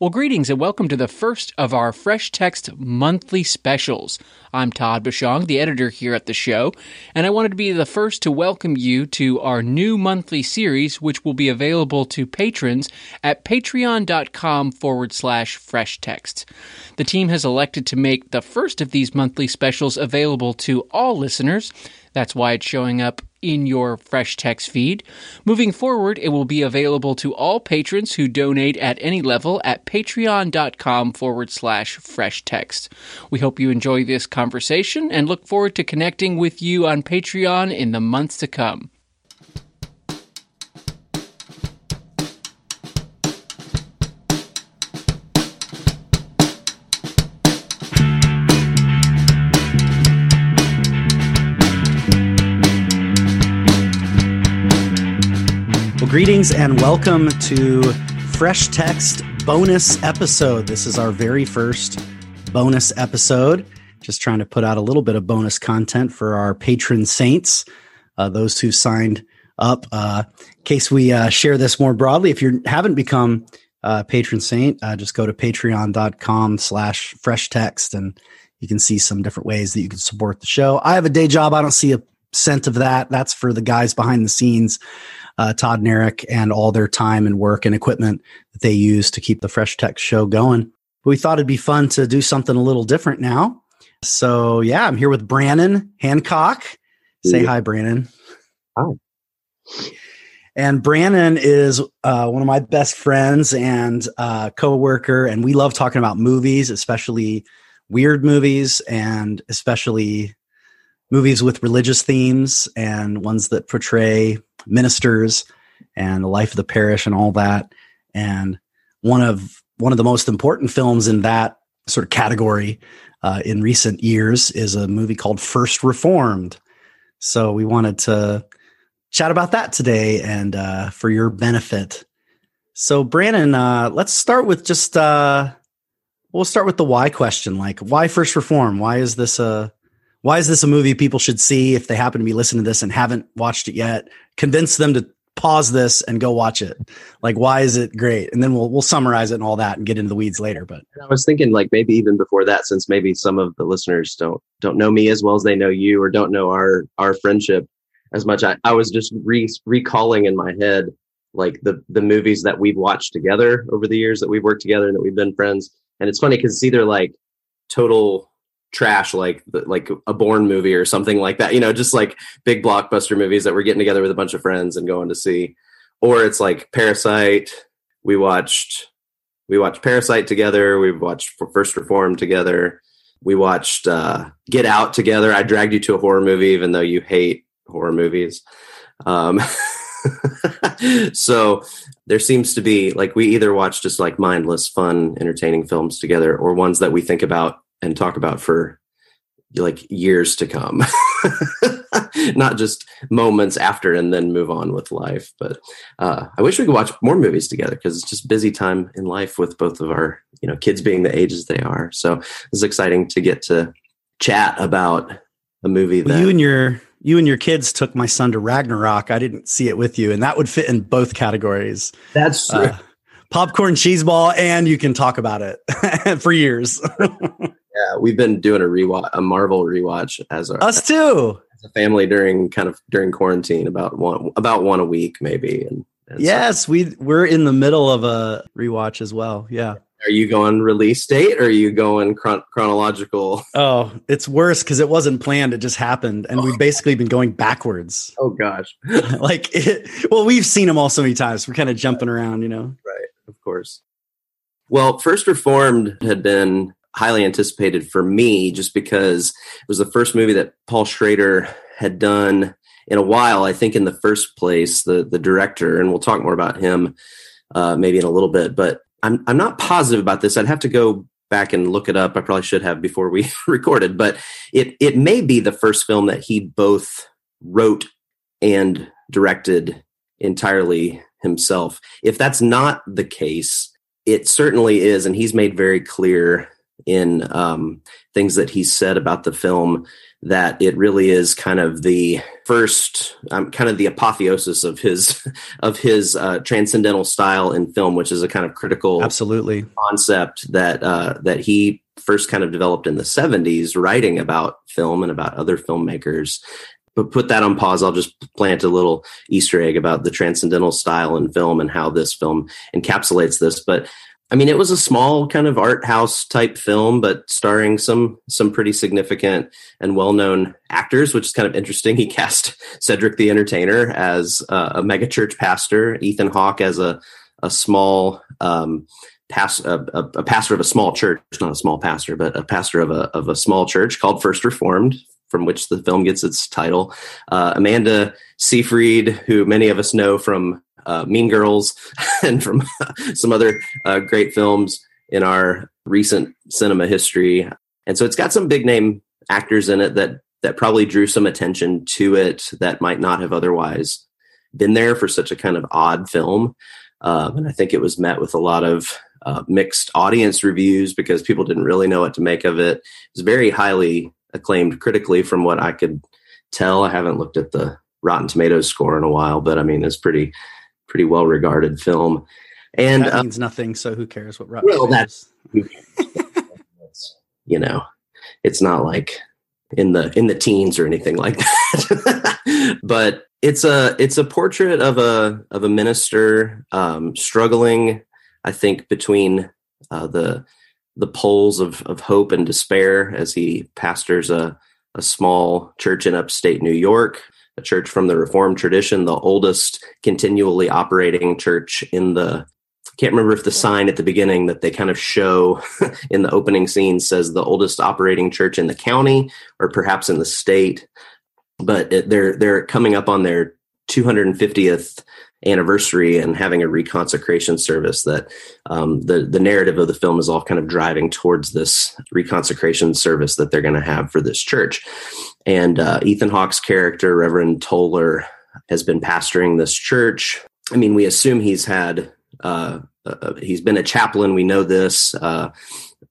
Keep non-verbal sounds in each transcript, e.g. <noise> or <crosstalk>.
Well, greetings and welcome to the first of our Fresh Text monthly specials. I'm Todd Bashong, the editor here at the show, and I wanted to be the first to welcome you to our new monthly series, which will be available to patrons at patreon.com forward slash fresh text. The team has elected to make the first of these monthly specials available to all listeners. That's why it's showing up in your fresh text feed. Moving forward, it will be available to all patrons who donate at any level at patreon.com forward slash fresh text. We hope you enjoy this conversation and look forward to connecting with you on Patreon in the months to come. Greetings and welcome to Fresh Text bonus episode. This is our very first bonus episode. Just trying to put out a little bit of bonus content for our patron saints, uh, those who signed up. Uh, in case we uh, share this more broadly, if you haven't become a patron saint, uh, just go to patreon.com slash fresh text and you can see some different ways that you can support the show. I have a day job. I don't see a cent of that. That's for the guys behind the scenes uh, Todd and Eric and all their time and work and equipment that they use to keep the Fresh Text show going. But we thought it'd be fun to do something a little different now. So yeah, I'm here with Brannon Hancock. Say hi, Brannon. Hi. And Brannon is uh, one of my best friends and uh, co-worker, and we love talking about movies, especially weird movies, and especially movies with religious themes and ones that portray ministers and the life of the parish and all that. And one of one of the most important films in that sort of category uh, in recent years is a movie called First Reformed. So we wanted to chat about that today and uh, for your benefit. So Brannon, uh, let's start with just uh, we'll start with the why question. Like, why First Reform? Why is this a why is this a movie people should see if they happen to be listening to this and haven't watched it yet? Convince them to pause this and go watch it. Like, why is it great? And then we'll we'll summarize it and all that and get into the weeds later. But I was thinking, like maybe even before that, since maybe some of the listeners don't don't know me as well as they know you, or don't know our our friendship as much. I, I was just re- recalling in my head like the the movies that we've watched together over the years that we've worked together and that we've been friends. And it's funny because it's either like total trash like like a Bourne movie or something like that you know just like big blockbuster movies that we're getting together with a bunch of friends and going to see. Or it's like parasite. We watched we watched parasite together. We watched first reform together. We watched uh, get out together. I dragged you to a horror movie even though you hate horror movies. Um, <laughs> so there seems to be like we either watch just like mindless fun entertaining films together or ones that we think about and talk about for like years to come. <laughs> Not just moments after and then move on with life but uh, i wish we could watch more movies together because it's just busy time in life with both of our you know kids being the ages they are. So it's exciting to get to chat about a movie that well, you and your you and your kids took my son to ragnarok. I didn't see it with you and that would fit in both categories. That's true. Uh, popcorn cheese ball and you can talk about it <laughs> for years <laughs> Yeah, we've been doing a rewatch, a Marvel rewatch as our us too as a family during kind of during quarantine, about one about one a week maybe. And, and yes, so. we we're in the middle of a rewatch as well. Yeah. Are you going release date or are you going chron- chronological? Oh, it's worse because it wasn't planned; it just happened, and oh. we've basically been going backwards. <laughs> Oh gosh! <laughs> <laughs> like, it, well, we've seen them all so many times. We're kind of jumping around, you know. Right, of course. Well, First Reformed had been highly anticipated for me just because it was the first movie that Paul Schrader had done in a while. I think in the first place, the the director, and we'll talk more about him uh, maybe in a little bit. But I'm I'm not positive about this. I'd have to go back and look it up. I probably should have before we <laughs> recorded, but it it may be the first film that he both wrote and directed entirely himself. If that's not the case, it certainly is, and he's made very clear in um, things that he said about the film that it really is kind of the first um, kind of the apotheosis of his <laughs> of his uh, transcendental style in film which is a kind of critical absolutely. concept that uh, that he first kind of developed in the 70s writing about film and about other filmmakers. But put that on pause i'll just plant a little easter egg about the transcendental style in film and how this film encapsulates this. But I mean, it was a small kind of art house type film, but starring some some pretty significant and well known actors, which is kind of interesting. He <laughs> cast Cedric the Entertainer as uh, a megachurch pastor, Ethan Hawke as a a small um, a, a, a, pastor of a small church, not a small pastor, but a pastor of a of a small church called First Reformed, from which the film gets its title. Uh, Amanda Seyfried, who many of us know from uh, Mean Girls <laughs> and from <laughs> some other uh, great films in our recent cinema history. And so it's got some big name actors in it that that probably drew some attention to it that might not have otherwise been there for such a kind of odd film. Um, and I think it was met with a lot of uh, mixed audience reviews because people didn't really know what to make of it. It was very highly acclaimed critically, from what I could tell. I haven't looked at the Rotten Tomatoes score in a while, but I mean, it's pretty pretty well regarded film. And that uh, means uh, nothing. So who cares what Rotten well, that's <laughs> you know, it's not like in the in the teens or anything like <laughs> that. but it's a it's a portrait of a of a minister um, struggling, I think, between uh, the the poles of of hope and despair as he pastors a a small church in upstate New York a church from the Reformed tradition, the oldest continually operating church in the—I Can't remember if the sign at the beginning that they kind of show <laughs> in the opening scene says the oldest operating church in the county or perhaps in the state, but it, they're they're coming up on their 250th anniversary and having a reconsecration service that um, the the narrative of the film is all kind of driving towards this reconsecration service that they're going to have for this church. And uh, ethan hawke's character reverend toller has been pastoring this church. I mean we assume he's had uh, uh, he's been a chaplain we know this uh,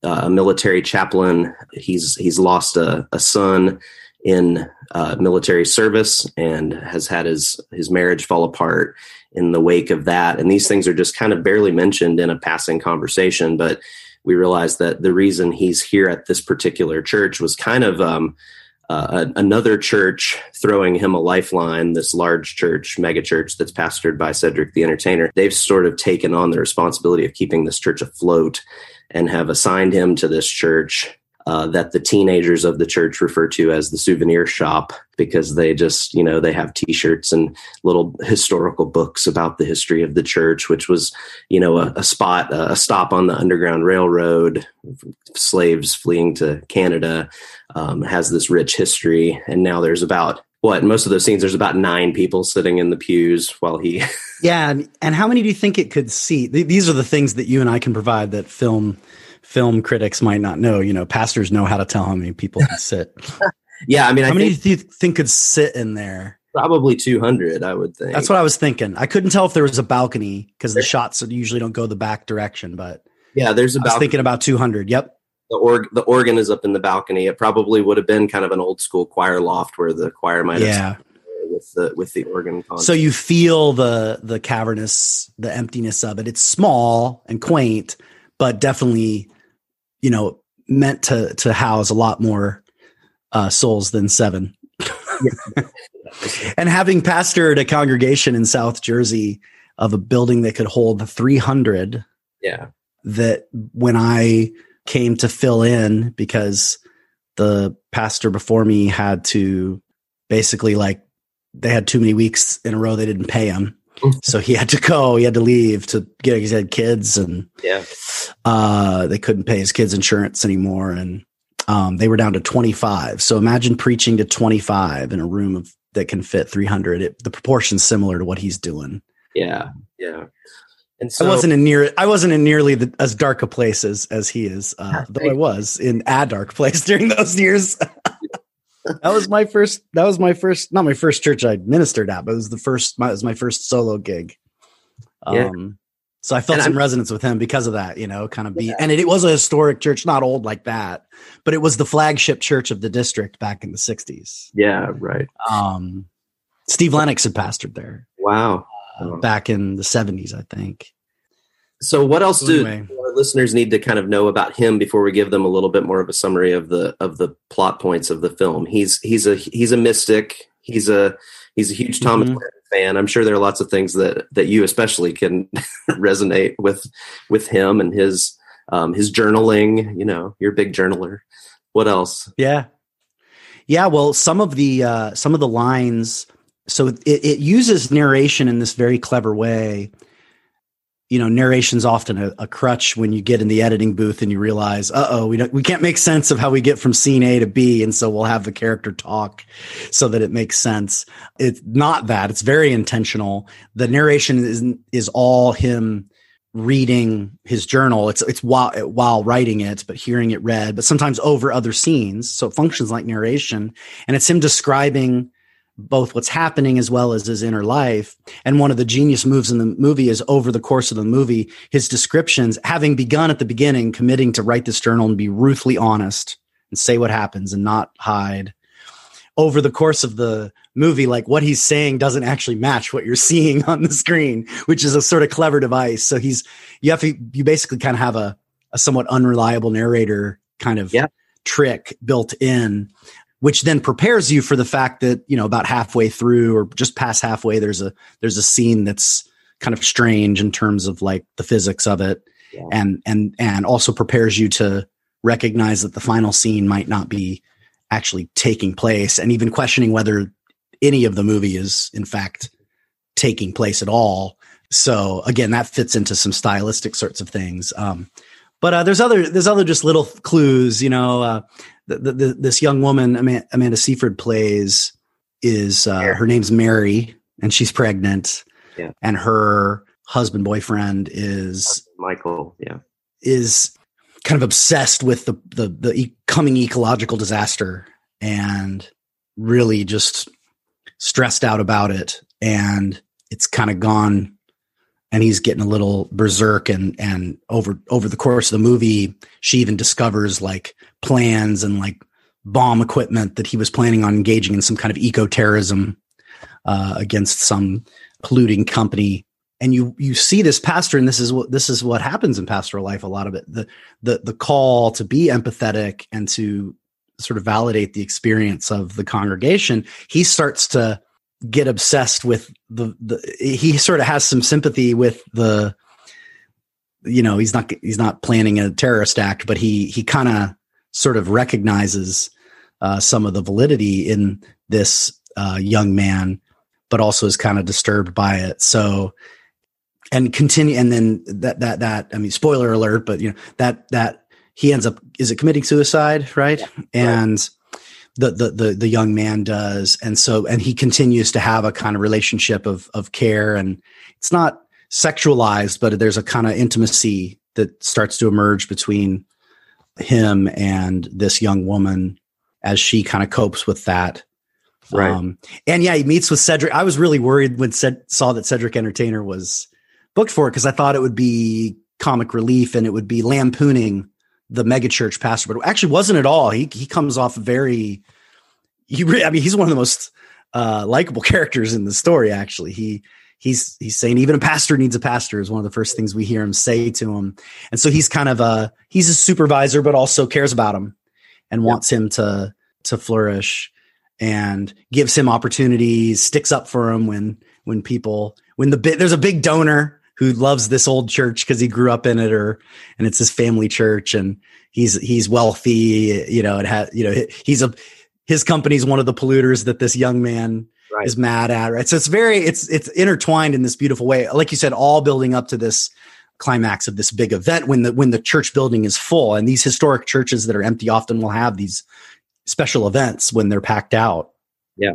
a military chaplain. He's he's lost a, a son in uh, military service and has had his his marriage fall apart in the wake of that. And these things are just kind of barely mentioned in a passing conversation, but we realized that the reason he's here at this particular church was kind of um, uh, another church throwing him a lifeline, this large church, mega church that's pastored by Cedric the Entertainer. They've sort of taken on the responsibility of keeping this church afloat and have assigned him to this church uh, that the teenagers of the church refer to as the souvenir shop because they just, you know, they have T-shirts and little historical books about the history of the church, which was, you know, a, a spot, a stop on the Underground Railroad, slaves fleeing to Canada, um, has this rich history, and now there's about what most of those scenes there's about nine people sitting in the pews while he <laughs> yeah and, and how many do you think it could seat these are the things that you and i can provide that film film critics might not know. You know, pastors know how to tell how many people can <laughs> sit. yeah, I mean, how I many think, do you think could sit in there? Probably 200, I would think. That's what I was thinking. I couldn't tell if there was a balcony because the shots usually don't go the back direction, but yeah, there's a balcony. I was thinking about 200. Yep. The org, the organ is up in the balcony. It probably would have been kind of an old school choir loft where the choir might have yeah. with the with the organ. So you feel the the cavernous, the emptiness of it. It's small and quaint, but definitely you know, meant to to house a lot more uh, souls than seven. <laughs> and having pastored a congregation in South Jersey of a building that could hold 300. Yeah. That when I came to fill in because the pastor before me had to basically like they had too many weeks in a row they didn't pay him so he had to go. He had to leave to get. He had kids, and yeah, uh, they couldn't pay his kids' insurance anymore, and um, they were down to twenty five. So imagine preaching to twenty five in a room of that can fit three hundred. The proportion's similar to what he's doing. Yeah, yeah. And so I wasn't in near. I wasn't in nearly the, as dark a place as as he is, uh, though I was in a dark place <laughs> during those years. That was my first. That was my first. Not my first church I ministered at, but it was the first. My, it was my first solo gig. Yeah. Um, So I felt And some I'm- resonance with him because of that, you know, kind of be, and it, it was a historic church, not old like that, but it was the flagship church of the district back in the '60s. Yeah, right. Um, Steve Lennox had pastored there Wow. uh, back in the '70s, I think. So, what else do anyway. our listeners need to kind of know about him before we give them a little bit more of a summary of the of the plot points of the film? He's he's a he's a mystic. He's a he's a huge Thomas Mhm. Fan. I'm sure there are lots of things that that you especially can <laughs> resonate with with him and his um, his journaling. You know, you're a big journaler. What else? Yeah. Yeah. Well, some of the, uh, some of the lines, so it, it uses narration in this very clever way. You know, narration's often a, a crutch when you get in the editing booth and you realize, uh oh, we don't, we can't make sense of how we get from scene A to B. And so we'll have the character talk so that it makes sense. It's not that. It's very intentional. The narration is, is all him reading his journal. It's it's while while writing it, but hearing it read, but sometimes over other scenes. So it functions like narration, and it's him describing both what's happening as well as his inner life. And one of the genius moves in the movie is over the course of the movie, his descriptions, having begun at the beginning, committing to write this journal and be ruthlessly honest and say what happens and not hide. Over the course of the movie, like what he's saying doesn't actually match what you're seeing on the screen, which is a sort of clever device. So he's you have to you basically kind of have a, a somewhat unreliable narrator kind of Yeah. trick built in which then prepares you for the fact that you know about halfway through or just past halfway there's a there's a scene that's kind of strange in terms of like the physics of it. Yeah. and and and also prepares you to recognize that the final scene might not be actually taking place and even questioning whether any of the movie is in fact taking place at all. So again that fits into some stylistic sorts of things. Um but uh, there's other there's other just little clues you know uh the, the, the, this young woman Ama- Amanda Seyfried plays is uh, her name's Mary and she's pregnant Yeah. and her husband boyfriend is Michael. Yeah. is kind of obsessed with the the the e- coming ecological disaster and really just stressed out about it and it's kind of gone and he's getting a little berserk and and over over the course of the movie she even discovers like plans and like bomb equipment that he was planning on engaging in some kind of eco-terrorism uh, against some polluting company. And you you see this pastor and this is what this is what happens in pastoral life a lot of it. The the the call to be empathetic and to sort of validate the experience of the congregation he starts to get obsessed with the the he sort of has some sympathy with the you know he's not he's not planning a terrorist act but he he kind of sort of recognizes uh, some of the validity in this uh, young man but also is kind of disturbed by it. So and continue and then that that that i mean spoiler alert but you know that that he ends up is it committing suicide right. And the, the the the young man does. And so and he continues to have a kind of relationship of of care. And it's not sexualized but there's a kind of intimacy that starts to emerge between him and this young woman as she kind of copes with that. Right. um, and yeah he meets with cedric. I was really worried when Ced- saw that cedric entertainer was booked for it because i thought it would be comic relief and it would be lampooning the megachurch pastor, but actually wasn't at all. He he comes off very. He, re- I mean, he's one of the most uh, likable <laughs> characters in the story. Actually, he he's he's saying even a pastor needs a pastor is one of the first things we hear him say to him, and so he's kind of a he's a supervisor, but also cares about him and wants him to to flourish and gives him opportunities, sticks up for him when when people when the bit there's a big donor who loves this old church because he grew up in it or and it's his family church and he's he's wealthy you know it has you know he's a his company's one of the polluters that this young man Right. is mad at right so it's very it's it's intertwined in this beautiful way like you said all building up to this climax of this big event when the when the church building is full and these historic churches that are empty often will have these special events when they're packed out Yeah.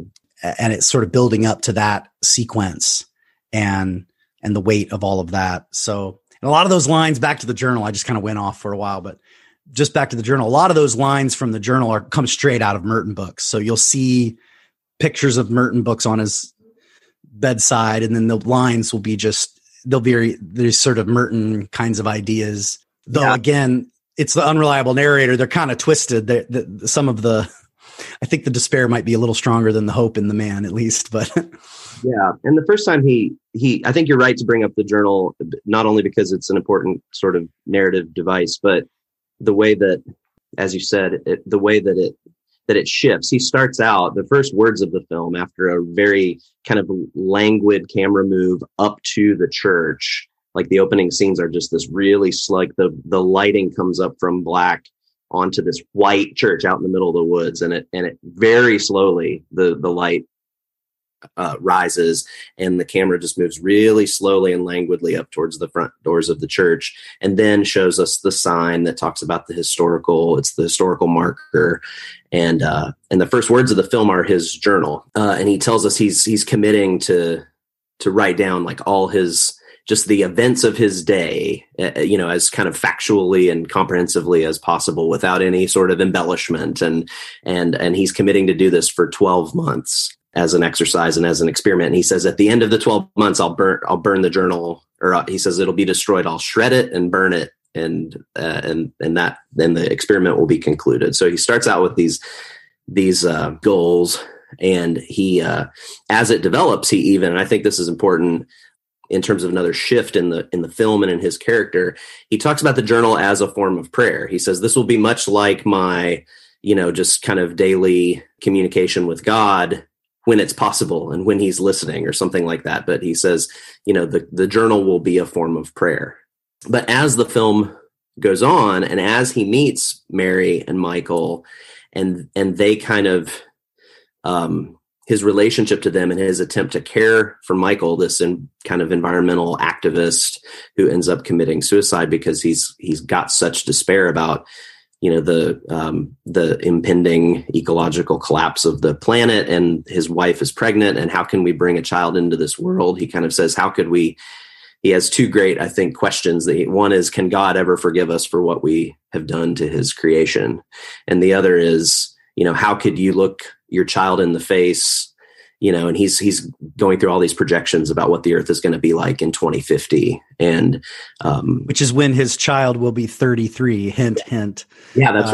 And it's sort of building up to that sequence and and the weight of all of that so and a lot of those lines back to the journal i just kind of went off for a while but just back to the journal a lot of those lines from the journal are come straight out of merton books so you'll see pictures of merton books on his bedside and then the lines will be just they'll be there's sort of Merton kinds of ideas. Though Yeah. again, it's the unreliable narrator. They're kind of twisted. They the, some of the, I think the despair might be a little stronger than the hope in the man, at least. But <laughs> Yeah, and the first time he he, I think you're right to bring up the journal, not only because it's an important sort of narrative device, but the way that, as you said, it, the way that it that it shifts. He starts out the first words of the film after a very kind of languid camera move up to the church. Like the opening scenes are just this really sl- like the the lighting comes up from black onto this white church out in the middle of the woods, and it and it very slowly the the light uh, rises and the camera just moves really slowly and languidly up towards the front doors of the church and then shows us the sign that talks about the historical it's the historical marker and uh and the first words of the film are his journal. Uh and he tells us he's he's committing to to write down like all his just the events of his day uh, you know as kind of factually and comprehensively as possible without any sort of embellishment and and and he's committing to do this for 12 months as an exercise and as an experiment. And he says at the end of the 12 months, I'll burn, I'll burn the journal or uh, he says it'll be destroyed. I'll shred it and burn it. And, uh, and, and that, then the experiment will be concluded. So he starts out with these, these, uh, goals and he, uh, as it develops, he even, and I think this is important in terms of another shift in the, in the film and in his character, he talks about the journal as a form of prayer. He says, this will be much like my, you know, just kind of daily communication with God when it's possible and when he's listening or something like that. But he says, you know, the, the journal will be a form of prayer. But as the film goes on and as he meets Mary and Michael and and they kind of um his relationship to them and his attempt to care for Michael, this in, kind of environmental activist who ends up committing suicide because he's he's got such despair about you know the um, the impending ecological collapse of the planet and his wife is pregnant and how can we bring a child into this world? He kind of says how could we? He has two great i think questions. He, one is can god ever forgive us for what we have done to his creation? And the other is you know how could you look your child in the face you know and he's he's going through all these projections about what the earth is going to be like in 2050 and um which is when his child will be 33 hint hint. Yeah that's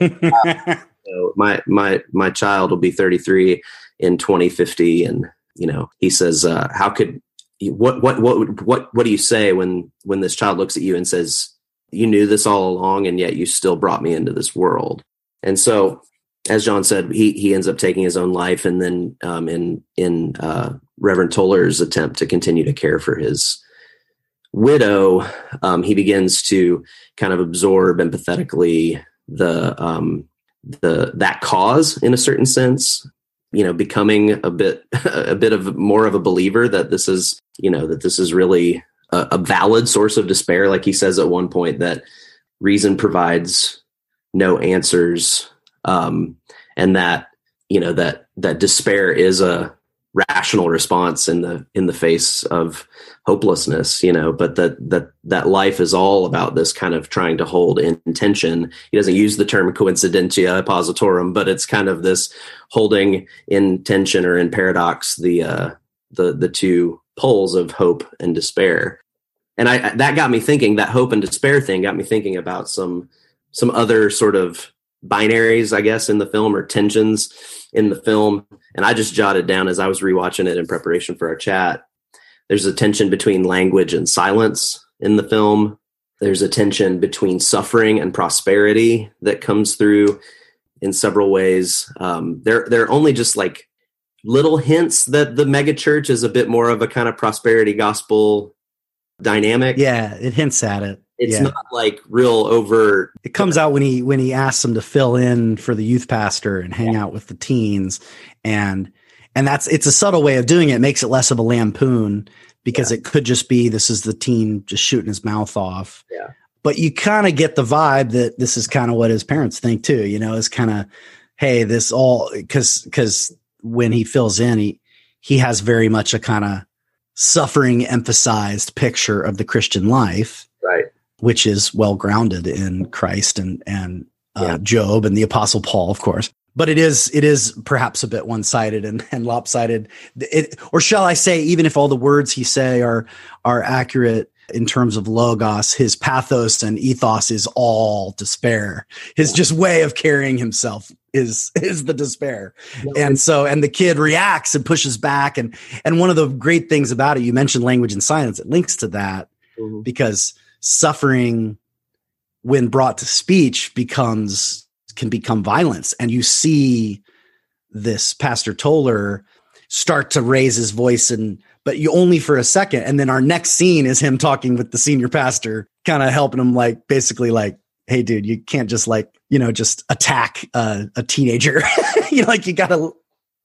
right right. <laughs> So my my my child will be 33 in 2050 and you know he says uh how could what what what what what do you say when when this child looks at you and says you knew this all along and yet you still brought me into this world and so as john said he he ends up taking his own life and then um in in uh reverend toller's attempt to continue to care for his widow um he begins to kind of absorb empathetically the um the that cause in a certain sense you know becoming a bit <laughs> a bit of more of a believer that this is you know that this is really a, a valid source of despair. Like he says at one point that reason provides no answers um and that you know that that despair is a rational response in the in the face of hopelessness you know but that that that life is all about this kind of trying to hold in tension. He doesn't use the term coincidentia oppositorum but it's kind of this holding in tension or in paradox the uh the the two poles of hope and despair. And i that got me thinking that hope and despair thing got me thinking about some some other sort of binaries i guess in the film or tensions in the film. And i just jotted down as i was rewatching it in preparation for our chat. There's a tension between language and silence in the film. There's a tension between suffering and prosperity that comes through in several ways. Um, they're they're only just like little hints that the megachurch is a bit more of a kind of prosperity gospel dynamic. Yeah it hints at it it's yeah. not like real overt. It comes out when he when he asks them to fill in for the youth pastor and hang out with the teens. And and that's it's a subtle way of doing it, it makes it less of a lampoon because yeah. it could just be this is the teen just shooting his mouth off. Yeah. But you kind of get the vibe that this is kind of what his parents think too. You know it's kind of hey this all because because when he fills in he he has very much a kind of suffering emphasized picture of the christian life. Right which is well grounded in Christ and and uh, yeah. Job and the Apostle Paul, of course. but it is it is perhaps a bit one sided and, and lopsided. It, or shall I say, even if all the words he say are are accurate in terms of logos, his pathos and ethos is all despair. His just way of carrying himself is is the despair. And so and the kid reacts and pushes back and and one of the great things about it, you mentioned language and silence, it links to that mm-hmm. because suffering when brought to speech becomes can become violence. And you see this pastor toller start to raise his voice and but you only for a second. And then our next scene is him talking with the senior pastor kind of helping him like basically like hey dude you can't just like you know just attack a teenager. <laughs> You know like you gotta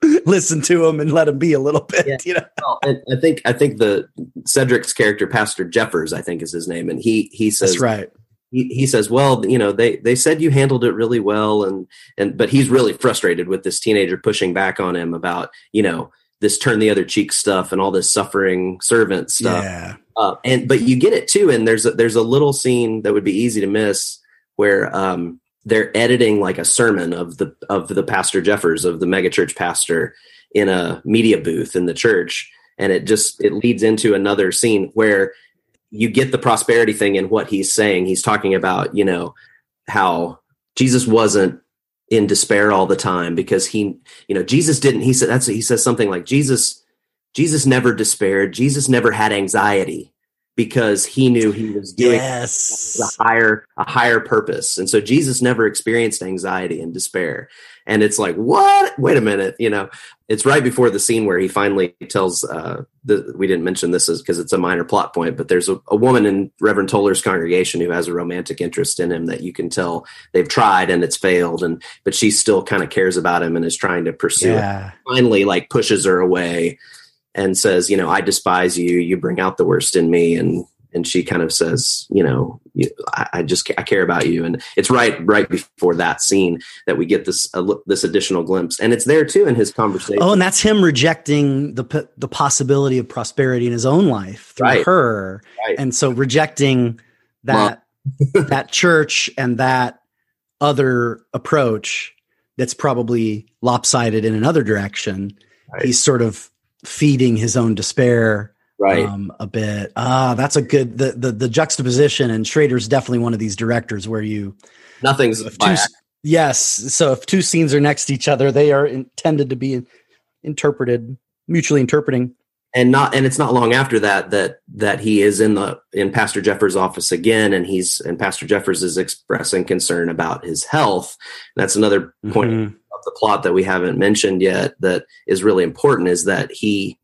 <laughs> listen to him and let him be a little bit. Yeah. You know, well, I think I think the Cedric's character, Pastor Jeffers, I think is his name, and he he says That's right. He, he says, well, you know, they they said you handled it really well, and and but he's really frustrated with this teenager pushing back on him about you know this turn the other cheek stuff and all this suffering servant stuff. Yeah. Uh, and but you get it too, and there's a, there's a little scene that would be easy to miss where um, they're editing like a sermon of the of the pastor Jeffers of the megachurch pastor in a media booth in the church. And it just it leads into another scene where you get the prosperity thing in what he's saying. He's talking about you know how Jesus wasn't in despair all the time because he you know Jesus didn't he said that's he says something like Jesus Jesus never despaired. Jesus never had anxiety because he knew he was doing yes. a higher a higher purpose. And so jesus never experienced anxiety and despair. And it's like what? Wait a minute you know it's right before the scene where he finally tells uh the, we didn't mention this is because it's a minor plot point but there's a, a, woman in reverend toller's congregation who has a romantic interest in him that you can tell they've tried and it's failed and but she still kind of cares about him and is trying to pursue yeah. it finally like pushes her away and says, you know, I despise you. You bring out the worst in me. And, and she kind of says, you know, you, I, I, just, I care about you. And it's right, right before that scene that we get this, uh, this additional glimpse. And it's there too in his conversation. Oh, and that's him rejecting the, the possibility of prosperity in his own life through right. her. Right. And so rejecting that, <laughs> that church and that other approach that's probably lopsided in another direction. Right. He's sort of feeding his own despair right. um, a bit. Ah that's a good the, the the juxtaposition and schrader's definitely one of these directors where you nothing's two, yes so if two scenes are next to each other they are intended to be interpreted mutually interpreting. And not and it's not long after that that that he is in the in pastor jeffers office again and he's and pastor jeffers is expressing concern about his health. That's another point mm-hmm the plot that we haven't mentioned yet that is really important is that he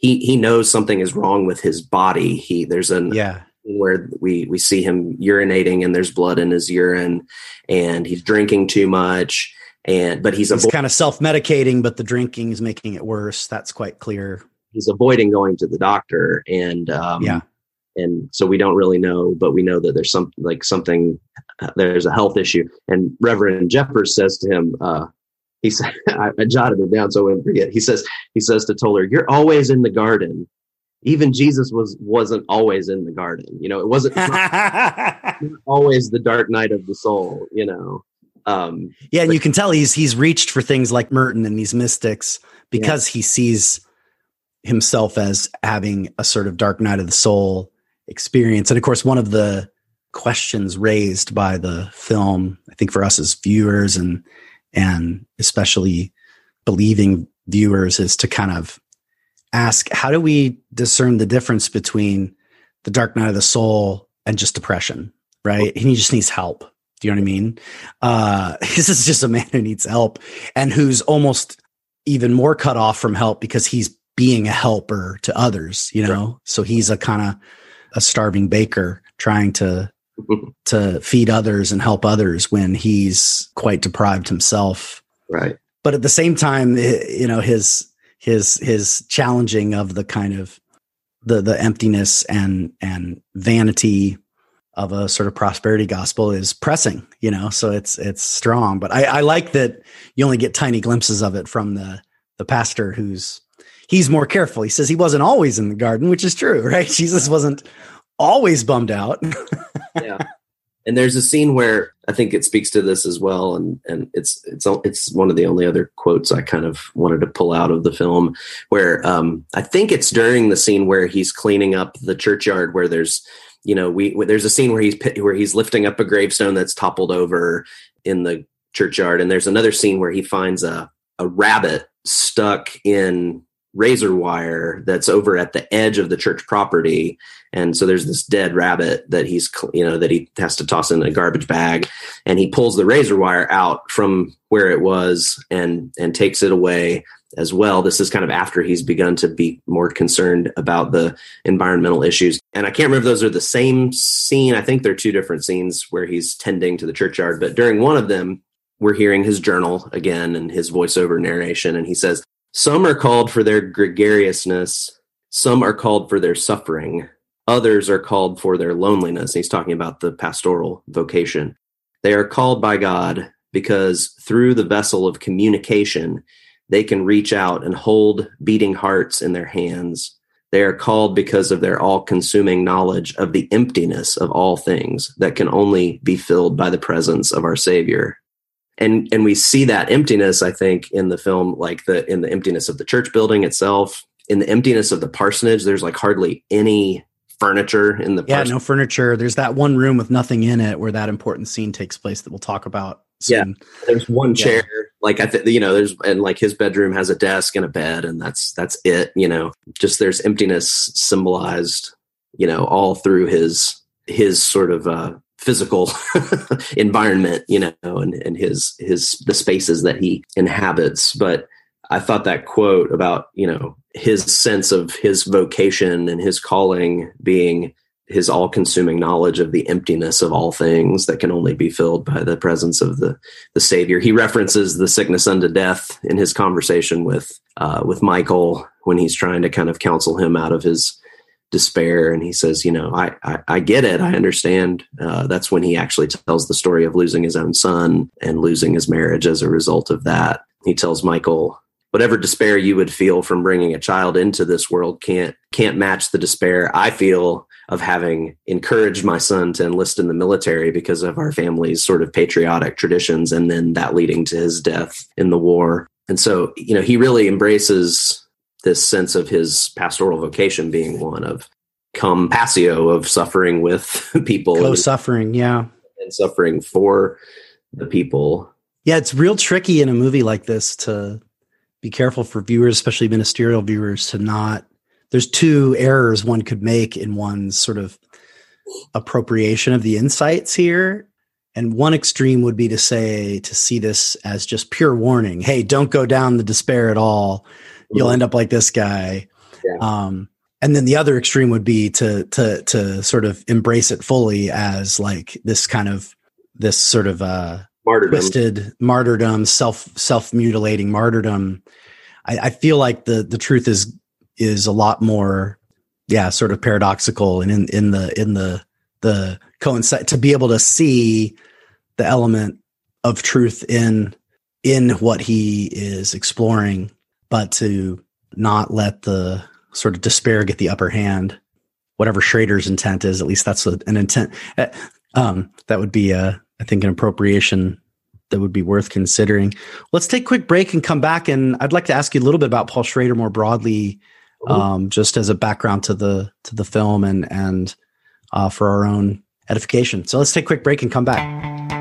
he he knows something is wrong with his body. He there's an yeah. where we we see him urinating and there's blood in his urine and he's drinking too much and but he's, he's kind of self-medicating but the drinking is making it worse. That's quite clear. He's avoiding going to the doctor and um, yeah. and so we don't really know but we know that there's some like something there's a health issue. And reverend jeffers says to him uh, he said, <laughs> I, I jotted it down so I wouldn't forget. He says, he says to Toller, you're always in the garden. Even Jesus was, wasn't always in the garden. You know, it wasn't <laughs> always the dark night of the soul, you know? Um, yeah. And but, you can tell he's, he's reached for things like Merton and these mystics because yeah. he sees himself as having a sort of dark night of the soul experience. And of course, one of the questions raised by the film, I think for us as viewers and and especially believing viewers is to kind of ask how do we discern the difference between the dark night of the soul and just depression right? And he just needs help. Do you know what i mean? Uh <laughs> this is just a man who needs help and who's almost even more cut off from help because he's being a helper to others you know? Right. so he's a kind of a starving baker trying to <laughs> to feed others and help others when he's quite deprived himself. Right. But at the same time, eh, you know, his his his challenging of the kind of the the emptiness and and vanity of a sort of prosperity gospel is pressing, you know, so it's it's strong. But I, I like that you only get tiny glimpses of it from the the pastor who's he's more careful. He says he wasn't always in the garden, which is true, <laughs> right? Jesus wasn't always bummed out. <laughs> yeah. And there's a scene where I think it speaks to this as well, and and it's it's it's one of the only other quotes I kind of wanted to pull out of the film, where um, I think it's during the scene where he's cleaning up the churchyard, where there's you know we there's a scene where he's where he's lifting up a gravestone that's toppled over in the churchyard, and there's another scene where he finds a a rabbit stuck in razor wire that's over at the edge of the church property. And so there's this dead rabbit that he's you know that he has to toss in a garbage bag. And he pulls the razor wire out from where it was and and takes it away as well. This is kind of after he's begun to be more concerned about the environmental issues. And i can't remember if those are the same scene. I think they're two different scenes where he's tending to the churchyard. But during one of them we're hearing his journal again and his voiceover narration. And he says some are called for their gregariousness, some are called for their suffering, others are called for their loneliness. He's talking about the pastoral vocation. They are called by God because through the vessel of communication, they can reach out and hold beating hearts in their hands. They are called because of their all consuming knowledge of the emptiness of all things that can only be filled by the presence of our Savior and and we see that emptiness i think in the film like the in the emptiness of the church building itself in the emptiness of the parsonage there's like hardly any furniture in the yeah no furniture there's that one room with nothing in it where that important scene takes place that we'll talk about soon. yeah there's one yeah. chair like i think you know there's and like his bedroom has a desk and a bed and that's that's it you know just there's emptiness symbolized you know all through his his sort of uh physical <laughs> environment, you know, and, and his his the spaces that he inhabits. But I thought that quote about, you know, his sense of his vocation and his calling being his all-consuming knowledge of the emptiness of all things that can only be filled by the presence of the the Savior. He references the sickness unto death in his conversation with uh, with Michael when he's trying to kind of counsel him out of his despair and he says you know i i, I get it. I understand. Uh, that's when he actually tells the story of losing his own son and losing his marriage as a result of that. He tells michael whatever despair you would feel from bringing a child into this world can't can't match the despair i feel of having encouraged my son to enlist in the military because of our family's sort of patriotic traditions and then that leading to his death in the war. And so you know he really embraces this sense of his pastoral vocation being one of compassio of suffering with <laughs> people co-suffering yeah. and suffering for the people. Yeah it's real tricky in a movie like this to be careful for viewers especially ministerial viewers to not there's two errors one could make in one's sort of appropriation of the insights here. And one extreme would be to say to see this as just pure warning hey don't go down the despair at all you'll end up like this guy. Yeah. Um, and then the other extreme would be to to to sort of embrace it fully as like this kind of this sort of uh martyrdom. twisted martyrdom, self self mutilating martyrdom. I, I feel like the the truth is is a lot more, yeah, sort of paradoxical and in in the in the the coincide to be able to see the element of truth in in what he is exploring but to not let the sort of despair get the upper hand. Whatever Schrader's intent is, at least that's a, an intent. Uh, um, that would be, a, I think, an appropriation that would be worth considering. Let's take a quick break and come back. And I'd like to ask you a little bit about Paul Schrader more broadly, um, just as a background to the to the film and and uh, for our own edification. So let's take a quick break and come back.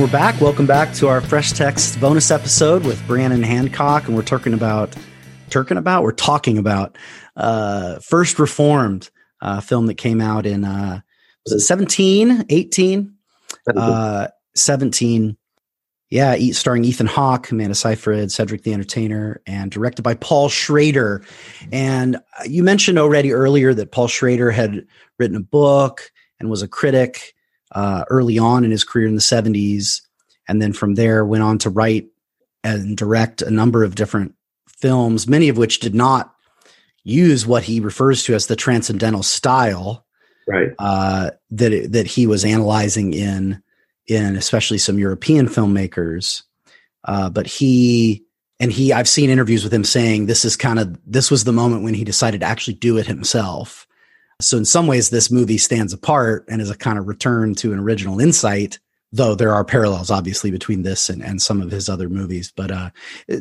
And we're back. Welcome back to our Fresh Text bonus episode with Brannon Hancock. And we're talking about, talking about, we're talking about uh, First Reformed, uh, film that came out in, uh, was it 17, 18? Uh, 17. Yeah, starring Ethan Hawke, Amanda Seyfried, Cedric the Entertainer, and directed by Paul Schrader. And you mentioned already earlier that Paul Schrader had written a book and was a critic uh, early on in his career in the 70s. And then from there went on to write and direct a number of different films, many of which did not use what he refers to as the transcendental style. right? Uh, that that he was analyzing in in especially some European filmmakers. Uh, but he and he, I've seen interviews with him saying this is kind of this was the moment when he decided to actually do it himself. So in some ways, this movie stands apart and is a kind of return to an original insight. Though there are parallels, obviously, between this and, and some of his other movies. But uh,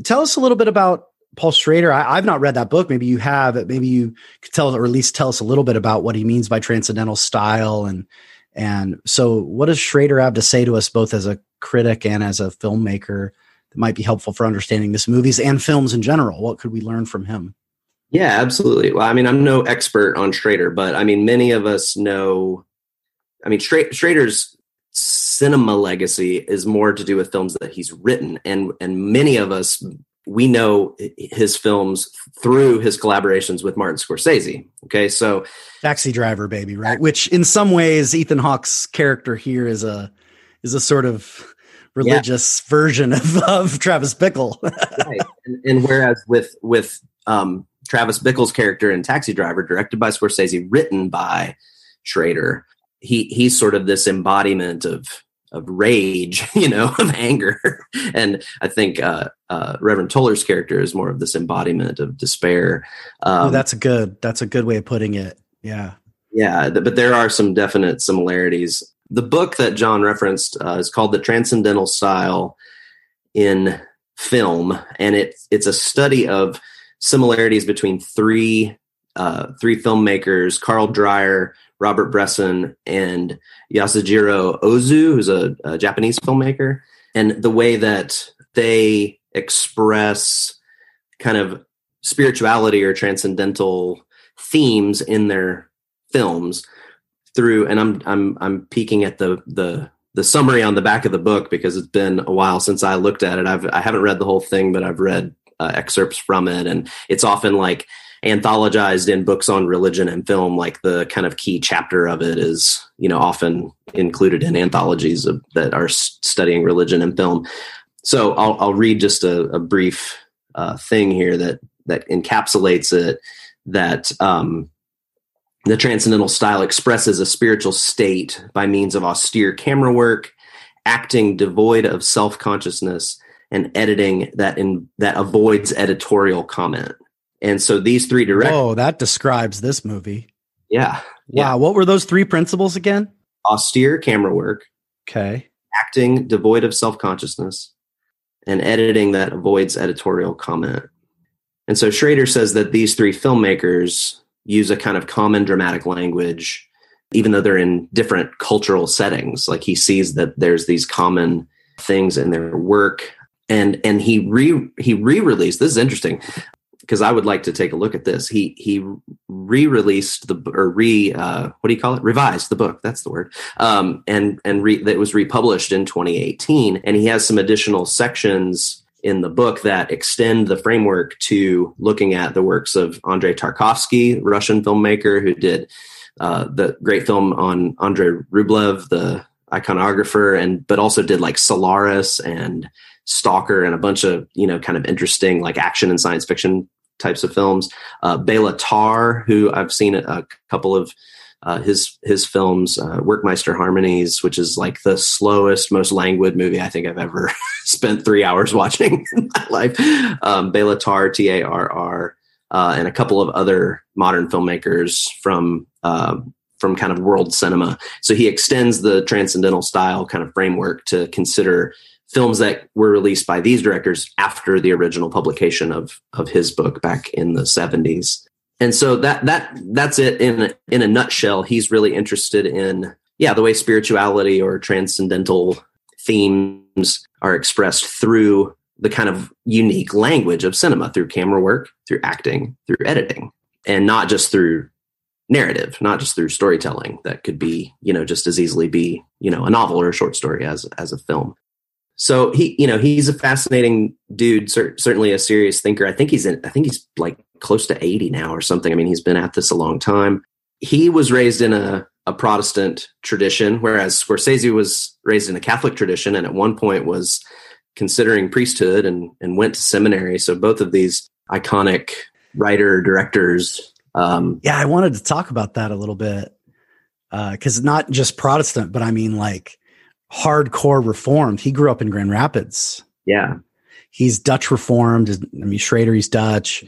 tell us a little bit about Paul Schrader. I, have not read that book. Maybe you have. Maybe you could tell, or at least tell us a little bit about what he means by transcendental style. And and so, what does Schrader have to say to us, both as a critic and as a filmmaker, that might be helpful for understanding this movies and films in general? What could we learn from him? Yeah, absolutely. Well, I mean, I'm no expert on Schrader, but I mean, many of us know. I mean, Schrader's cinema legacy is more to do with films that he's written, and and many of us we know his films through his collaborations with Martin Scorsese. Okay, so Taxi Driver, baby, right? Which in some ways, Ethan Hawke's character here is a is a sort of religious yeah. version of, of Travis Bickle. <laughs> right, and, and, whereas with with um, Travis Bickle's character in Taxi Driver, directed by Scorsese, written by Schrader, he he's sort of this embodiment of of rage, <laughs> you know, of anger. and I think uh, uh, Reverend Toller's character is more of this embodiment of despair. Um, oh, that's a good. That's a good way of putting it. Yeah. Yeah, th- but there are some definite similarities. The book that John referenced uh, is called "The Transcendental Style in Film," and it it's a study of similarities between three uh, three filmmakers: Carl Dreyer, Robert Bresson and Yasujiro Ozu, who's a, a Japanese filmmaker, and the way that they express kind of spirituality or transcendental themes in their films through and I'm I'm I'm peeking at the the the summary on the back of the book because it's been a while since I looked at it. I've I haven't read the whole thing, but I've read uh, excerpts from it, and it's often like anthologized in books on religion and film like the kind of key chapter of it is you know often included in anthologies of, that are studying religion and film. So i'll, I'll read just a, a brief uh, thing here that that encapsulates it that um, the transcendental style expresses a spiritual state by means of austere camera work acting devoid of self-consciousness and editing that in that avoids editorial comment and so these three directors. Oh, that describes this movie. Yeah. Wow. Yeah. What were those three principles again? Austere camera work. Okay. Acting devoid of self consciousness and editing that avoids editorial comment. And so Schrader says that these three filmmakers use a kind of common dramatic language, even though they're in different cultural settings. Like he sees that there's these common things in their work. And and he re he re-released this is interesting because I would like to take a look at this. He he re-released the or re uh, what do you call it? Revised the book. That's the word. Um, and and re, that was republished in 2018. And he has some additional sections in the book that extend the framework to looking at the works of Andrei Tarkovsky, Russian filmmaker who did uh, the great film on Andrei Rublev, the iconographer, and but also did like Solaris and Stalker and a bunch of you know kind of interesting like action and science fiction types of films. Uh, Bela Tarr, who I've seen a, couple of uh, his his films, uh, Werckmeister Harmonies, which is like the slowest, most languid movie I think I've ever <laughs> spent three hours watching <laughs> in my life. Um, Bela Tarr, T A R R, uh, and a couple of other modern filmmakers from uh, from kind of world cinema. So he extends the transcendental style kind of framework to consider films that were released by these directors after the original publication of of his book back in the 70s and so that that that's it in a, in a nutshell. He's really interested in yeah the way spirituality or transcendental themes are expressed through the kind of unique language of cinema through camera work through acting through editing and not just through narrative not just through storytelling that could be you know just as easily be you know a novel or a short story as as a film so he you know he's a fascinating dude cer- certainly a serious thinker. I think he's in i think he's like close to 80 now or something. I mean he's been at this a long time. He was raised in a, a protestant tradition whereas scorsese was raised in a catholic tradition and at one point was considering priesthood and and went to seminary. So both of these iconic writer directors um, yeah i wanted to talk about that a little bit because uh, not just Protestant, but I mean like hardcore Reformed. He grew up in Grand Rapids. Yeah, he's Dutch Reformed. I mean Schrader, he's Dutch.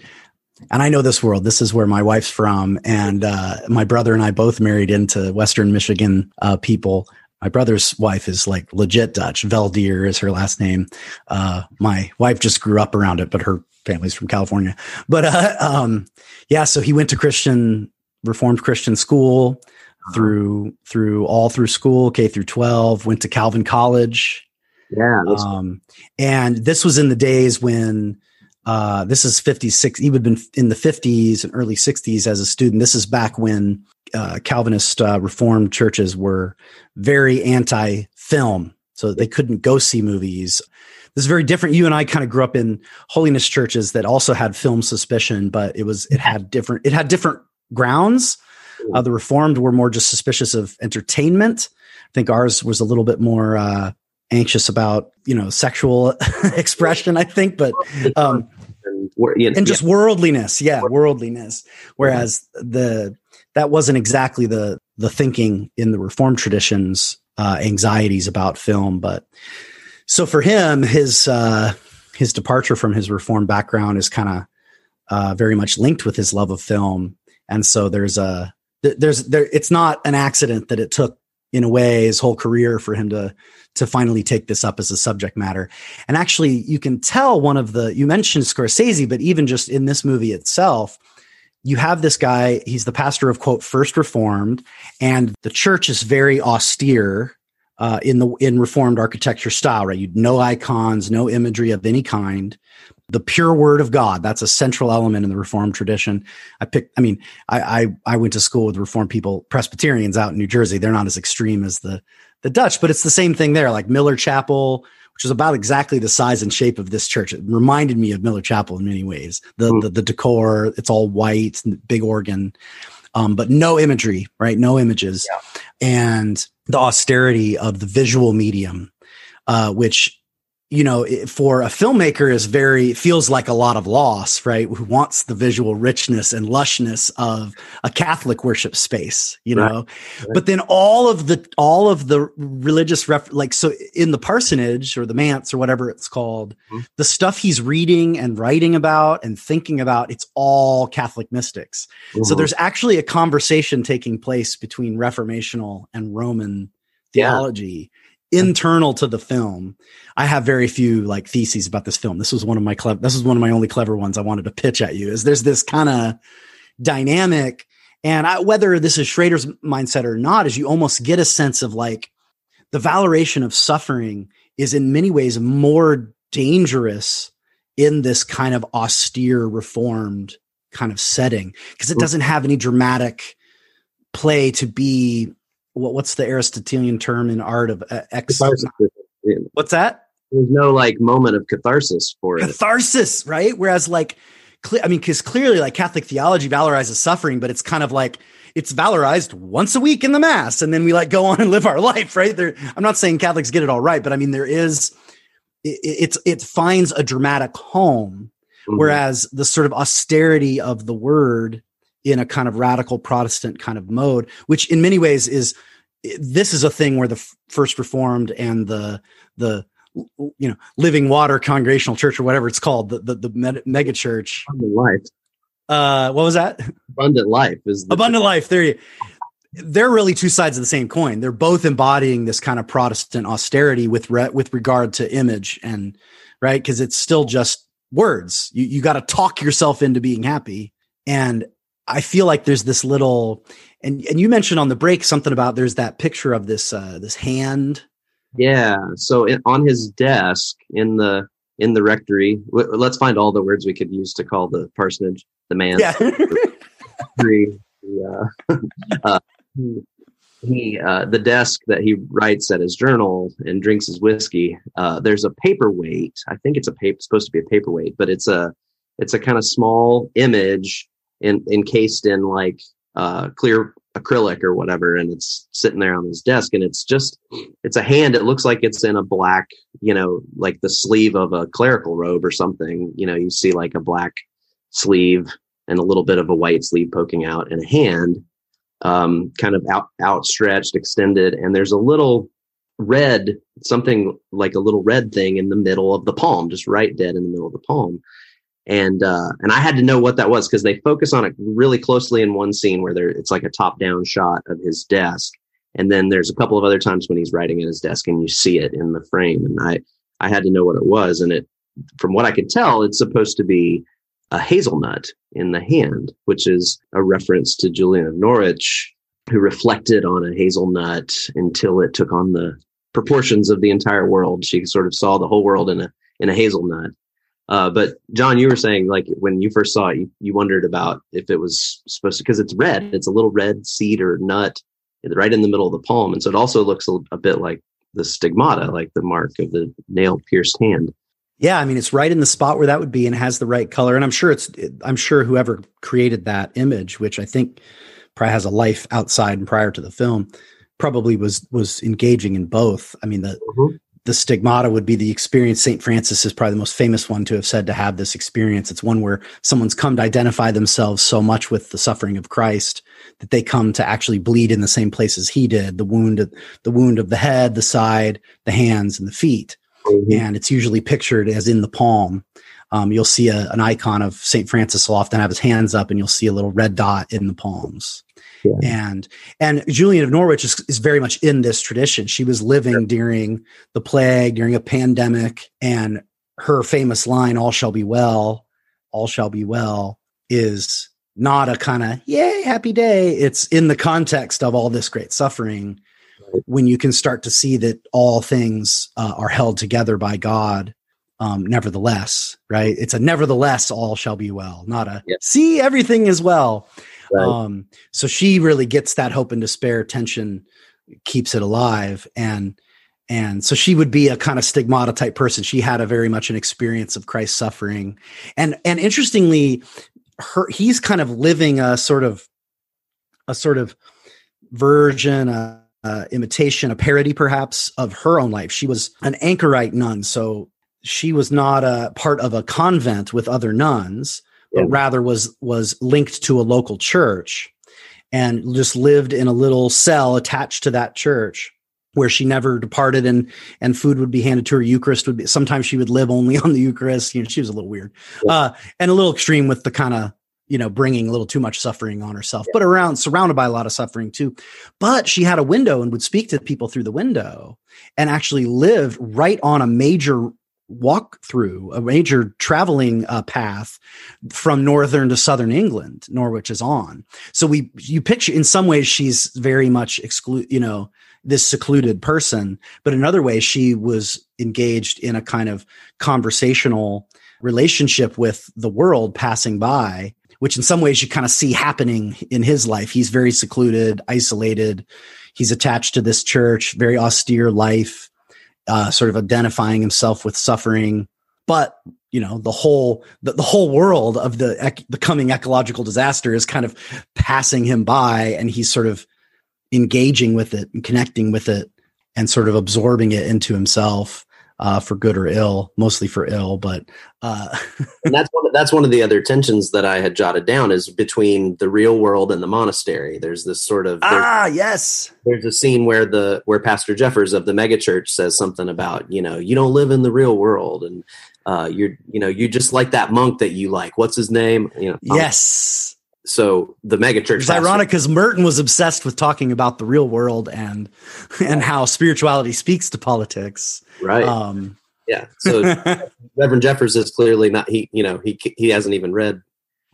And I know this world. This is where my wife's from, and uh, my brother and I both married into Western Michigan uh, people. My brother's wife is like legit Dutch. Veldier is her last name. Uh, my wife just grew up around it, but her family's from California. But uh, um, yeah, so he went to Christian Reformed Christian school. Through through all through school, K through twelve. Went to Calvin College. Yeah, um, and this was in the days when uh, this is 56. He would have been in the 50s and early 60s as a student. This is back when uh, Calvinist uh, Reformed churches were very anti film. So they couldn't go see movies. This is very different. You and I kind of grew up in holiness churches that also had film suspicion, but it was, it had different, it had different grounds. Uh, the Reformed were more just suspicious of entertainment. I think ours was a little bit more uh, anxious about you know sexual <laughs> expression. I think, but um, and just worldliness, yeah, worldliness. Whereas the that wasn't exactly the the thinking in the Reformed traditions. Uh, anxieties about film, but so for him, his uh, his departure from his Reformed background is kind of uh, very much linked with his love of film, and so there's a there's there. It's not an accident that it took in a way his whole career for him to to finally take this up as a subject matter. And actually, you can tell one of the you mentioned Scorsese, but even just in this movie itself, you have this guy. He's the pastor of quote First Reformed, and the church is very austere. Uh, in the in reformed architecture style, right? You no icons, no imagery of any kind the pure word of God. That's a central element in the Reformed tradition. I picked, I mean, I, I, I went to school with Reformed people, Presbyterians out in New Jersey. They're not as extreme as the, the Dutch, but it's the same thing there. Like Miller Chapel, which is about exactly the size and shape of this church. It reminded me of Miller Chapel in many ways. The, mm. the, the, decor, it's all white, big organ, um, but no imagery, right? No images. Yeah. And the austerity of the visual medium, uh, which you know, for a filmmaker is very feels like a lot of loss, right? Who wants the visual richness and lushness of a Catholic worship space, you know. Right. But then all of the all of the religious ref like so in the parsonage or the manse or whatever it's called, mm-hmm. the stuff he's reading and writing about and thinking about, it's all Catholic mystics. Mm-hmm. So there's actually a conversation taking place between Reformational and Roman theology. Internal to the film. I have very few like theses about this film. This was one of my clever, this was one of my only clever ones I wanted to pitch at you is there's this kind of dynamic and I, whether this is Schrader's mindset or not, is you almost get a sense of like the valoration of suffering is in many ways more dangerous in this kind of austere reformed kind of setting because it doesn't have any dramatic play to be what, what's the Aristotelian term in art of uh, ex? What's that? There's no like moment of catharsis for it. Catharsis, right? Whereas like, I mean, because clearly like Catholic theology valorizes suffering, but it's kind of like it's valorized once a week in the mass, and then we like go on and live our <laughs> life, right? There, I'm not saying Catholics get it all right, but I mean there is it, it's it finds a dramatic home, mm-hmm. whereas the sort of austerity of the word in a kind of radical Protestant kind of mode, which in many ways is this is a thing where the first reformed and the the you know living water congregational church or whatever it's called the the, the mega church. Abundant life. Uh what was that? Abundant life is abundant life there you they're really two sides of the same coin. They're both embodying this kind of protestant austerity with re- with regard to image and right? Because it's still just words. You you got to talk yourself into being happy and I feel like there's this little, and and you mentioned on the break something about there's that picture of this uh, this hand. Yeah. So it, on his desk in the in the rectory, w- let's find all the words we could use to call the parsonage the man. Yeah. <laughs> the, uh, <laughs> uh, he uh, the desk that he writes at his journal and drinks his whiskey. Uh, there's a paperweight. I think it's a paper supposed to be a paperweight, but it's a it's a kind of small image in, encased in like uh, clear acrylic or whatever, and it's sitting there on his desk, and it's just it's a hand. It looks like it's in a black, you know, like the sleeve of a clerical robe or something. You know, you see like a black sleeve and a little bit of a white sleeve poking out, and a hand. um, kind of out, outstretched, extended, and there's a little red, something like a little red thing in the middle of the palm, just right dead in the middle of the palm. And uh, and I had to know what that was because they focus on it really closely in one scene where there it's like a top down shot of his desk, and then there's a couple of other times when he's writing at his desk and you see it in the frame. And I I had to know what it was, and it from what I could tell, it's supposed to be a hazelnut in the hand, which is a reference to Julian of Norwich, who reflected on a hazelnut until it took on the proportions of the entire world. She sort of saw the whole world in a in a hazelnut. Uh, but John, you were saying like when you first saw it, you, you wondered about if it was supposed to because it's red. It's a little red seed or nut right in the middle of the palm, and so it also looks a, a bit like the stigmata, like the mark of the nail pierced hand. Yeah, I mean it's right in the spot where that would be and has the right color. And I'm sure it's I'm sure whoever created that image, which I think probably has a life outside and prior to the film, probably was was engaging in both. I mean the mm-hmm. The stigmata would be the experience. St. Francis is probably the most famous one to have said to have this experience. It's one where someone's come to identify themselves so much with the suffering of Christ that they come to actually bleed in the same places he did, the wound the wound of the head, the side, the hands, and the feet mm-hmm. and it's usually pictured as in the palm. Um, you'll see a, an icon of St. Francis will often have his hands up and you'll see a little red dot in the palms. Yeah. And and Julian of Norwich is, is very much in this tradition. She was living during the plague, during a pandemic, and her famous line, All shall be well, all shall be well, is not a kind of yay, happy day. It's in the context of all this great suffering when you can start to see that all things uh, are held together by God. Um, nevertheless, right? It's a nevertheless, all shall be well, not a see everything is well. Right. Um, so she really gets that hope and despair tension, keeps it alive, and and so she would be a kind of stigmata type person. She had a very much an experience of Christ's suffering, and and interestingly, her he's kind of living a sort of a sort of version, uh, imitation, a parody perhaps of her own life. She was an anchorite nun, so she was not a part of a convent with other nuns. But rather was was linked to a local church and just lived in a little cell attached to that church where she never departed and and food would be handed to her. Eucharist would be sometimes she would live only <laughs> on the eucharist. You know she was a little weird. Uh, and a little extreme with the kind of you know, bringing a little too much suffering on herself, but around surrounded by a lot of suffering too. But she had a window and would speak to people through the window and actually lived right on a major walk through a major traveling uh, path from northern to southern England. Norwich is on. So we, you picture in some ways she's very much exclude, you know, this secluded person, but in other ways she was engaged in a kind of conversational relationship with the world passing by which in some ways you kind of see happening in his life. He's very secluded, isolated. He's attached to this church, very austere life, uh, sort of identifying himself with suffering. But you know, the whole the, the whole world of the ec- the coming ecological disaster is kind of passing him by, and he's sort of engaging with it and connecting with it and sort of absorbing it into himself uh, for good or ill, mostly for ill. But uh, <laughs> and that's one, that's one of the other tensions that I had jotted down is between the real world and the monastery. There's this sort of ah yes. There's a scene where the where Pastor Jeffers of the megachurch says something about you know you don't live in the real world and uh, you're you know you're just like that monk that you like. What's his name? You know. Yes so the megachurch. It's ironic because Merton was obsessed with talking about the real world and and how spirituality speaks to politics. Right. Um, yeah. So <laughs> Reverend Jeffers is clearly not. He you know he he hasn't even read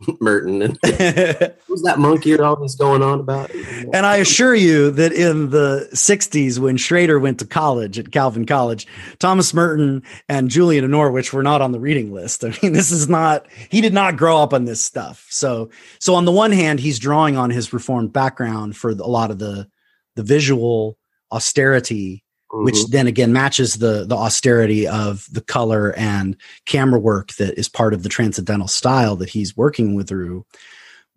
<laughs> Merton. And <laughs> who's that monkey you're always going on about? And I assure you that in the 60s, when Schrader went to college at Calvin College, Thomas Merton and Julian of Norwich were not on the reading list. <laughs> I mean, this is not, he did not grow up on this stuff. So, so on the one hand, he's drawing on his reformed background for a lot of the, the visual austerity Mm-hmm. which then again matches the the austerity of the color and camera work that is part of the transcendental style that he's working with through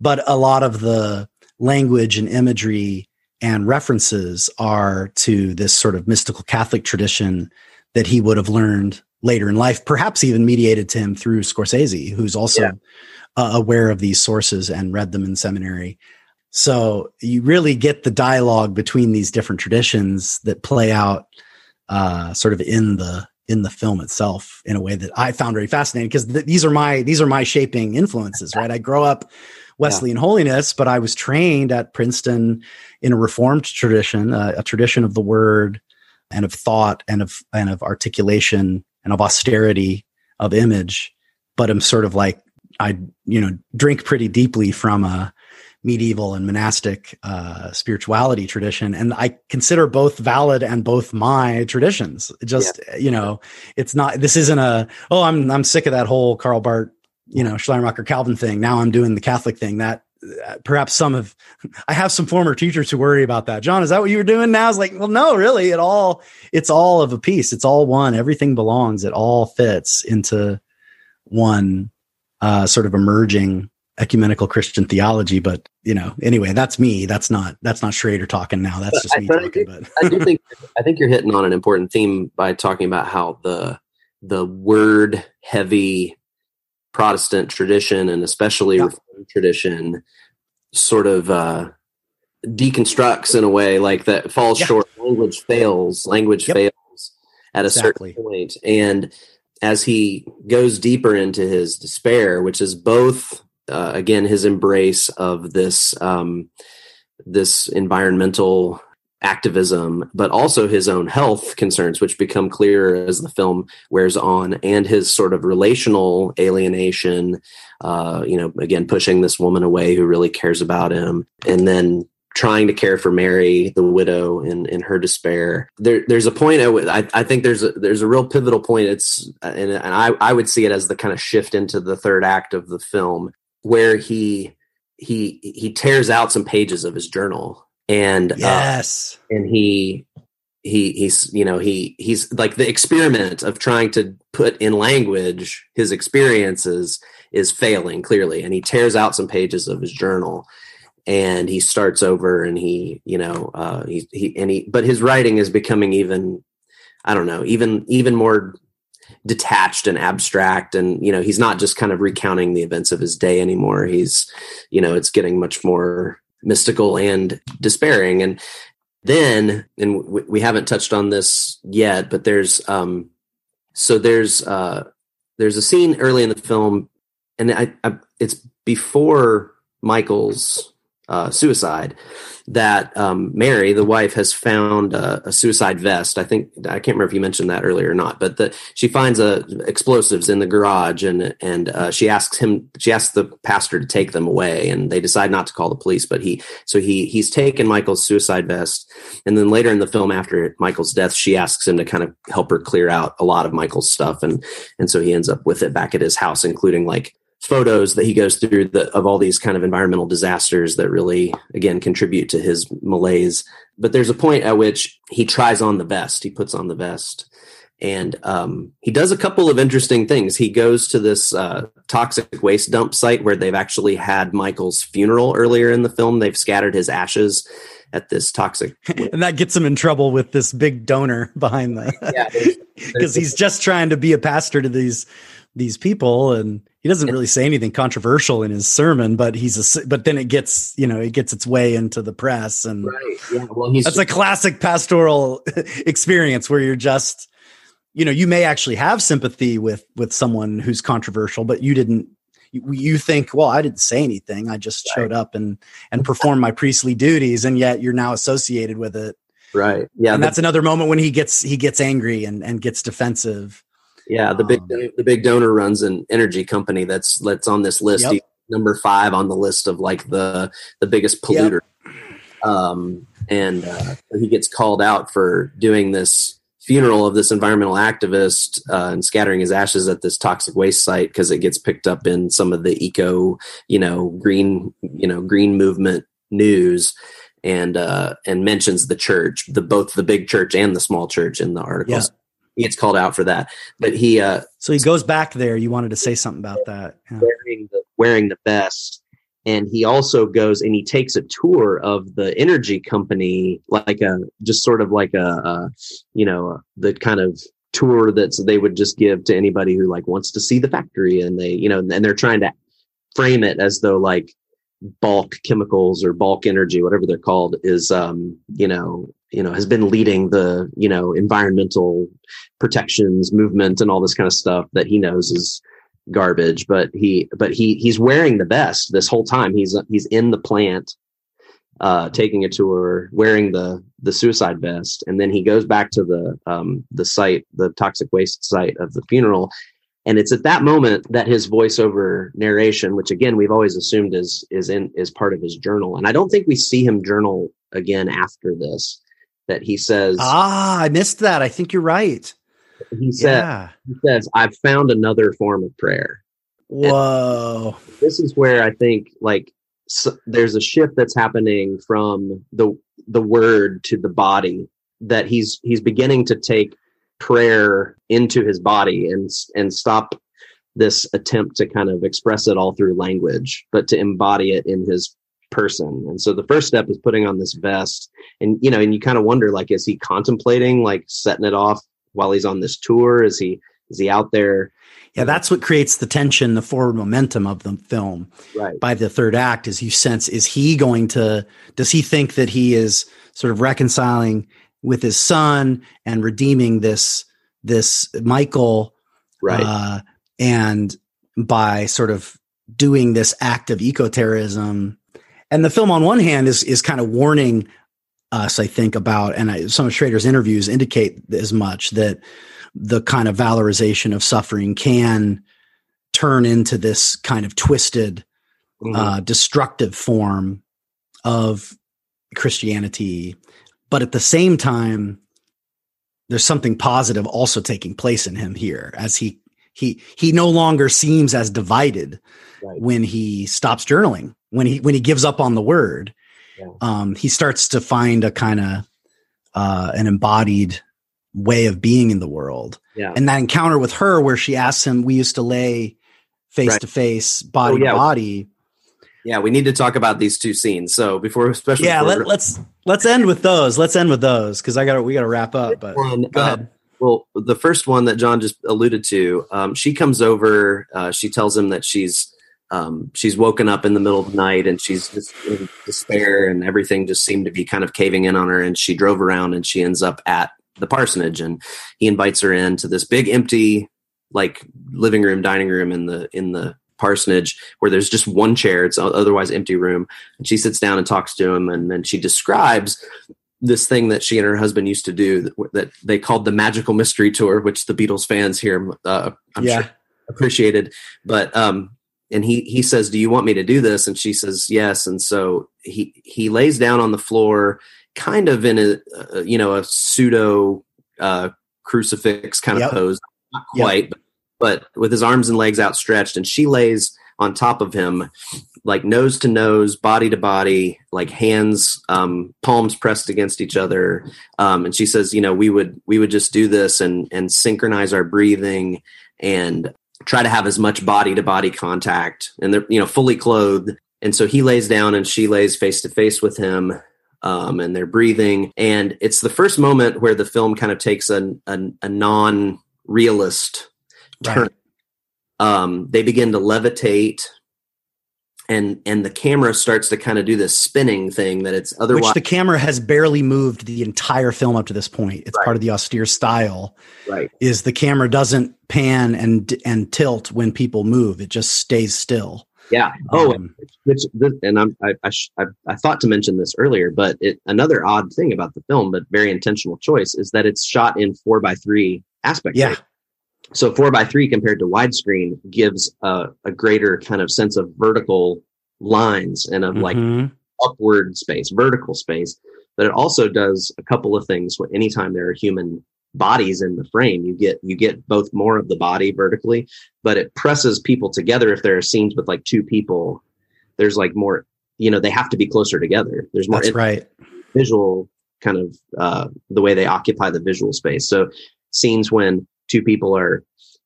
but a lot of the language and imagery and references are to this sort of mystical catholic tradition that he would have learned later in life perhaps even mediated to him through scorsese who's also yeah. uh, aware of these sources and read them in seminary so you really get the dialogue between these different traditions that play out uh, sort of in the in the film itself in a way that I found very fascinating because th- these are my these are my shaping influences, right? I grow up Wesleyan yeah. holiness, but I was trained at Princeton in a Reformed tradition, uh, a tradition of the Word and of thought and of and of articulation and of austerity of image. But I'm sort of like I you know drink pretty deeply from a medieval and monastic uh, spirituality tradition, and I consider both valid and both my traditions. just yeah. you know, it's not. This isn't a oh I'm I'm sick of that whole Karl Barth you know Schleiermacher Calvin thing. Now I'm doing the Catholic thing. That uh, perhaps some of <laughs> I have some former teachers who worry about that. John, is that what you were doing now? It's like, well, no, really. It all it's all of a piece. It's all one. Everything belongs. It all fits into one uh, sort of emerging ecumenical Christian theology. But you know, anyway, that's me. That's not that's not Schrader talking now. That's just me I, talking. I, but I do <laughs> think I think you're hitting on an important theme by talking about how the the word heavy Protestant tradition and especially yeah. Reformed tradition sort of uh, deconstructs in a way like that falls yeah. short. Language fails. Language yep. fails at a exactly. certain. And as he goes deeper into his despair, which is both uh, again his embrace of this um, this environmental activism, but also his own health concerns, which become clearer as the film wears on, and his sort of relational alienation. Uh, you know, again, pushing this woman away who really cares about him, and then trying to care for Mary, the widow, in in her despair. There, there's a point. I, I think there's a there's a real pivotal point. It's and, and I I would see it as the kind of shift into the third act of the film where he he he tears out some pages of his journal and uh, yes. uh, and he he he's you know he he's like the experiment of trying to put in language his experiences is failing clearly and he tears out some pages of his journal and he starts over and he you know uh he, he and he but his writing is becoming even i don't know even even more detached and abstract and you know he's not just kind of recounting the events of his day anymore he's you know it's getting much more mystical and despairing. And then, and we haven't touched on this yet, but there's, um, so there's, uh, there's a scene early in the film and I, I it's before Michael's uh, suicide that um, Mary, the wife, has found a, a, suicide vest. I think I can't remember if you mentioned that earlier or not, but she finds a, explosives in the garage, and and uh, she asks him. She asks the pastor to take them away, and they decide not to call the police. But he so he he's taken Michael's suicide vest, and then later in the film, after Michael's death, she asks him to kind of help her clear out a lot of Michael's stuff, and and so he ends up with it back at his house, including like photos that he goes through the, of all these kind of environmental disasters that really again contribute to his malaise. But there's a point at which he tries on the vest. He puts on the vest. And um, he does a couple of interesting things. He goes to this uh, toxic waste dump site where they've actually had michael's funeral earlier in the film. They've scattered his ashes at this toxic <laughs> and that gets him in trouble with this big donor behind the yeah because <laughs> he's just trying to be a pastor to these these people and he doesn't really say anything controversial in his sermon but he's a but then it gets you know it gets its way into the press and right. Yeah well he's that's a classic pastoral <laughs> experience where you're just you know you may actually have sympathy with with someone who's controversial but you didn't you, you think well i didn't say anything. I just right. showed up and and performed my priestly duties and yet you're now associated with it. Right. Yeah and that's another moment when he gets he gets angry and and gets defensive yeah, the big um, the big donor runs an energy company that's that's on this list. Yep. number five on the list of like the the biggest polluter. Yep. Um, and uh, he gets called out for doing this funeral of this environmental activist uh, and scattering his ashes at this toxic waste site because it gets picked up in some of the eco, you know, green, you know, green movement news and uh, and mentions the church, the both the big church and the small church in the articles he gets called out for that. But he uh so he goes back there. You wanted to say something about that. Yeah. Wearing the wearing the vest. And he also goes and he takes a tour of the energy company, like a just sort of like a, a you know the kind of tour that they would just give to anybody who like wants to see the factory, and they you know and they're trying to frame it as though like Balq chemicals or Balq energy, whatever they're called, is um, you know you know has been leading the you know environmental protections movement and all this kind of stuff that he knows is garbage. But he but he he's wearing the best this whole time. He's he's in the plant. Uh, taking a tour, wearing the the suicide vest, and then he goes back to the um, the site, the toxic waste site of the funeral, and it's at that moment that his voiceover narration which again we've always assumed is is in is part of his journal and i don't think we see him journal again after this that he says ah i missed that. I think you're right. He said yeah. he says i've found another form of prayer. Whoa. and this is where i think like so there's a shift that's happening from the the word to the body that he's he's beginning to take prayer into his body and and stop this attempt to kind of express it all through language but to embody it in his person. And so the first step is putting on this vest and you know and you kind of wonder like is he contemplating like setting it off while he's on this tour? Is he is he out there? Yeah that's what creates the tension the forward momentum of the film right. by the third act is you sense is he going to does he think that he is sort of reconciling with his son and redeeming this this Michael, right? Uh, and by sort of doing this act of eco-terrorism, and the film on one hand is is kind of warning us, I think, about and I, some of Schrader's interviews indicate as much that the kind of valorization of suffering can turn into this kind of twisted, mm-hmm. uh, destructive form of Christianity but at the same time, there's something positive also taking place in him here as he he he no longer seems as divided right. when he stops journaling when he when he gives up on the word yeah. um, he starts to find a kind of uh, an embodied way of being in the world yeah. and that encounter with her where she asks him we used to lay face to face body oh, yeah. to body yeah, we need to talk about these two scenes. So before, especially yeah, let, us let's, let's end with those. Let's end with those because I got we got to wrap up. But one, go ahead. Uh, well, the first one that John just alluded to, um, she comes over. Uh, she tells him that she's um, she's woken up in the middle of the night and she's just in despair and everything just seemed to be kind of caving in on her. And she drove around and she ends up at the parsonage and he invites her into this big empty like living room, dining room in the in the parsonage where there's just one chair it's otherwise empty room and she sits down and talks to him and then she describes this thing that she and her husband used to do that, that they called the magical mystery tour which the beatles fans here uh, i'm yeah. sure appreciated but um and he he says do you want me to do this? And she says yes. And so he he lays down on the floor kind of in a, a you know a pseudo uh crucifix kind of pose. Not quite yep. but but with his arms and legs outstretched, and she lays on top of him, like nose to nose, body to body, like hands, um, palms pressed against each other. Um, and she says, you know, we would we would just do this and and synchronize our breathing and try to have as much body to body contact, and they're you know fully clothed. And so he lays down and she lays face to face with him. Um, and they're breathing. And it's the first moment where the film kind of takes a, a, a non realist turn. Right. Um, they begin to levitate and and the camera starts to kind of do this spinning thing that it's otherwise which the camera has barely moved the entire film up to this point. It's right. part of the austere style right. is the camera doesn't pan and and tilt when people move. It just stays still. Yeah. Oh um, which, and I'm, I, I, I, I thought to mention this earlier but it, another odd thing about the film but very intentional choice is that it's shot in four by three aspect yeah so four by three compared to widescreen gives a, a greater kind of sense of vertical lines and of mm-hmm. like upward space, vertical space. But it also does a couple of things. Anytime there are human bodies in the frame, you get you get both more of the body vertically, but it presses people together. If there are scenes with like two people, there's like more. You know, they have to be closer together. There's more That's right. visual kind of uh, the way they occupy the visual space. So scenes when two people are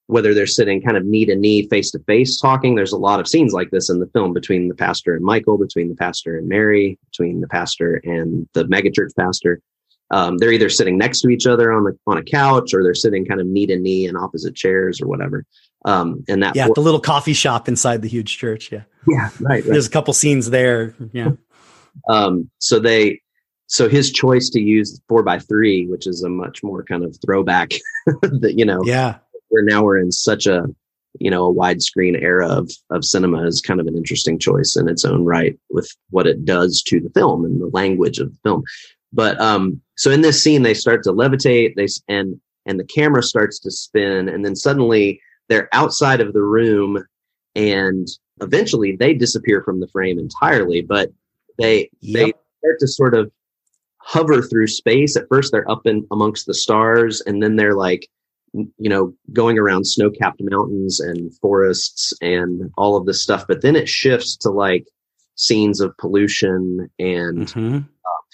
whether they're sitting kind of knee to knee, face to face talking. There's a lot of scenes like this in the film between the pastor and Michael, between the pastor and Mary, between the pastor and the megachurch pastor. Um, they're either sitting next to each other on the on a couch or they're sitting kind of knee to knee in opposite chairs or whatever. Um, and that yeah, the little coffee shop inside the huge church. Yeah, Yeah, right. right. There's a couple scenes there. Yeah. Um, so they, so his choice to use four by three, which is a much more kind of throwback <laughs> that you know, Yeah. where now we're in such a you know a widescreen era of of cinema is kind of an interesting choice in its own right with what it does to the film and the language of the film but um so in this scene they start to levitate they s- and and the camera starts to spin and then suddenly they're outside of the room and eventually they disappear from the frame entirely but they they Yep. start to sort of hover through space at first they're up in amongst the stars and then they're like you know, going around snow capped mountains and forests and all of this stuff. But then it shifts to like scenes of pollution and Mhm.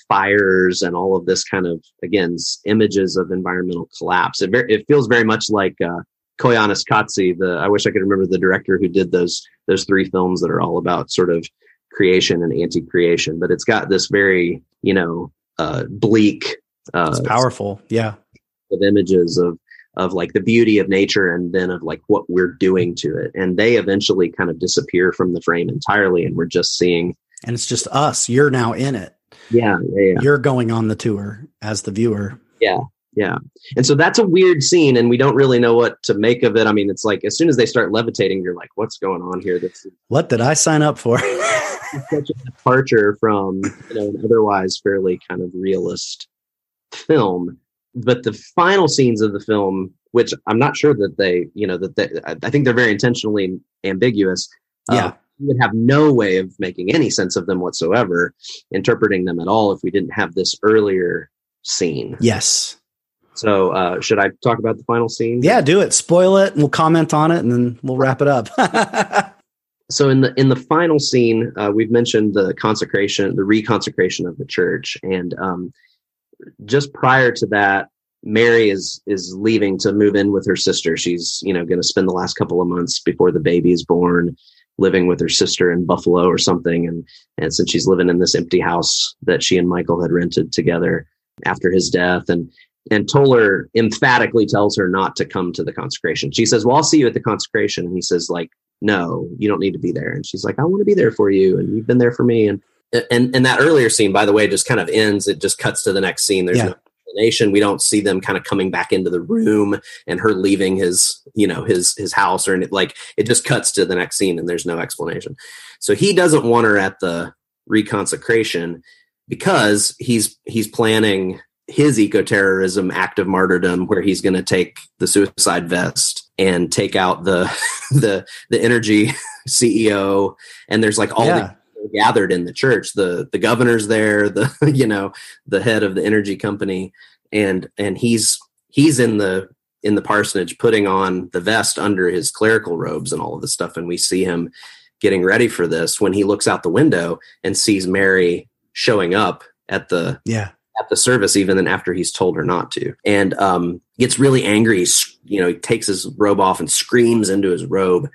fires and all of this kind of, again, images of environmental collapse. It, it feels very much like, uh, Koyaanisqatsi, the, I wish I could remember the director who did those, those three films that are all about sort of creation and anti-creation, but it's got this very, you know, uh, bleak, uh, It's powerful. Yeah. of images of of like the beauty of nature and then of like what we're doing to it and they eventually kind of disappear from the frame entirely and we're just seeing And it's just us. You're now in it. yeah yeah yeah, You're going on the tour as the viewer. yeah. Yeah. And so that's a weird scene and we don't really know what to make of it i mean it's like as soon as they start levitating you're like what's going on here this What did I sign up for? <laughs> such a departure from you know an otherwise fairly kind of realist film but the final scenes of the film which i'm not sure that they you know that they i think they're very intentionally ambiguous uh, Yeah. we would have no way of making any sense of them whatsoever interpreting them at all if we didn't have this earlier scene yes. so uh should i talk about the final scene Yeah, do it. Spoil it and we'll comment on it and then we'll wrap it up. <laughs> so in the in the final scene uh, we've mentioned the consecration the reconsecration of the church and um, just prior to that mary is is leaving to move in with her sister she's you know going to spend the last couple of months before the baby is born living with her sister in buffalo or something and and since she's living in this empty house that she and michael had rented together after his death and and Toller emphatically tells her not to come to the consecration. She says, "Well, I'll see you at the consecration." And he says, "Like, no, you don't need to be there." And she's like, "I want to be there for you, and you've been there for me." And and and that earlier scene, by the way, just kind of ends. It just cuts to the next scene. There's Yeah. no explanation. We don't see them kind of coming back into the room and her leaving his, you know, his his house or anything. Like it just cuts to the next scene, and there's no explanation. So he doesn't want her at the reconsecration because he's he's planning his eco-terrorism act of martyrdom where he's going to take the suicide vest and take out the <laughs> the the energy <laughs> CEO and there's like all yeah. the gathered in the church the the governor's there the <laughs> you know the head of the energy company and and he's he's in the in the parsonage putting on the vest under his clerical robes and all of this stuff and we see him getting ready for this when he looks out the window and sees Mary showing up at the Yeah. At the service even then after he's told her not to. And um gets really angry. He's, you know he takes his robe off and screams into his robe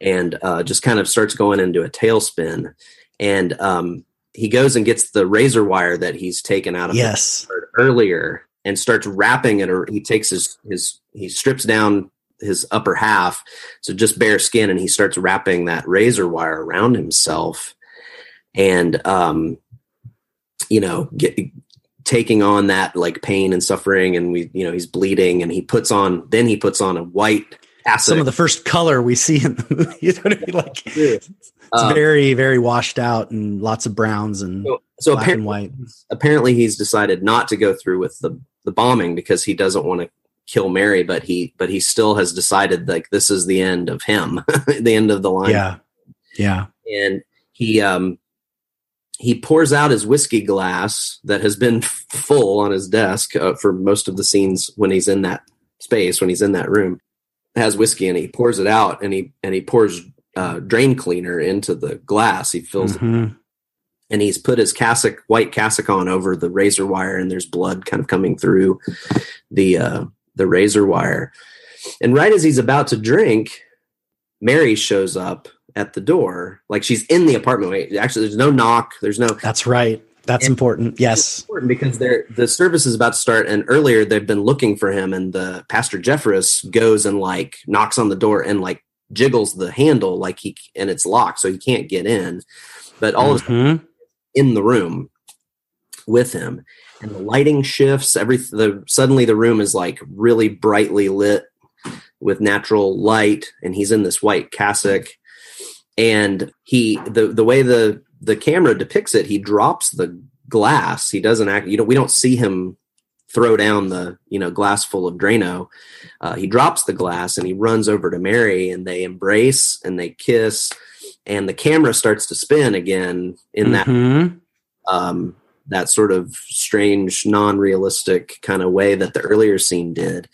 and uh just kind of starts going into a tailspin. And um he goes and gets the razor wire that he's taken out of Yes. earlier and starts wrapping it or he takes his his he strips down his upper half so just bare skin and he starts wrapping that razor wire around himself. And um you know get taking on that like pain and suffering and we you know he's bleeding and he puts on then he puts on a white acid Some of the first color we see in the movie. <laughs> You know what I mean? Like it's Um, very, very washed out and lots of browns and so, so black apparently and white. apparently he's decided not to go through with the the bombing because he doesn't want to kill Mary, but he but he still has decided like this is the end of him, <laughs> the end of the line. Yeah. Yeah. And he um he pours out his whiskey glass that has been full on his desk uh, for most of the scenes when he's in that space when he's in that room. It has whiskey and he pours it out and he and he pours uh, drain cleaner into the glass. He fills it Mhm. and he's put his cassock white cassock on over the razor wire and there's blood kind of coming through the uh the razor wire and right as he's about to drink mary shows up at the door like she's in the apartment Wait, actually there's no knock there's no That's right. That's And- important. Yes. important because they're the service is about to start and earlier they've been looking for him and the pastor Jeffers goes and like knocks on the door and like jiggles the handle like he and it's locked, so he can't get in. But all of Mhm. in the room with him and the lighting shifts every the suddenly the room is like really brightly lit with natural light and he's in this white cassock and he the the way the the camera depicts it he drops the glass he doesn't act you know we don't see him throw down the you know glass full of drano uh, he drops the glass and he runs over to mary and they embrace and they kiss and the camera starts to spin again in that Mhm. um, that sort of strange, non-realistic kind of way that the earlier scene did.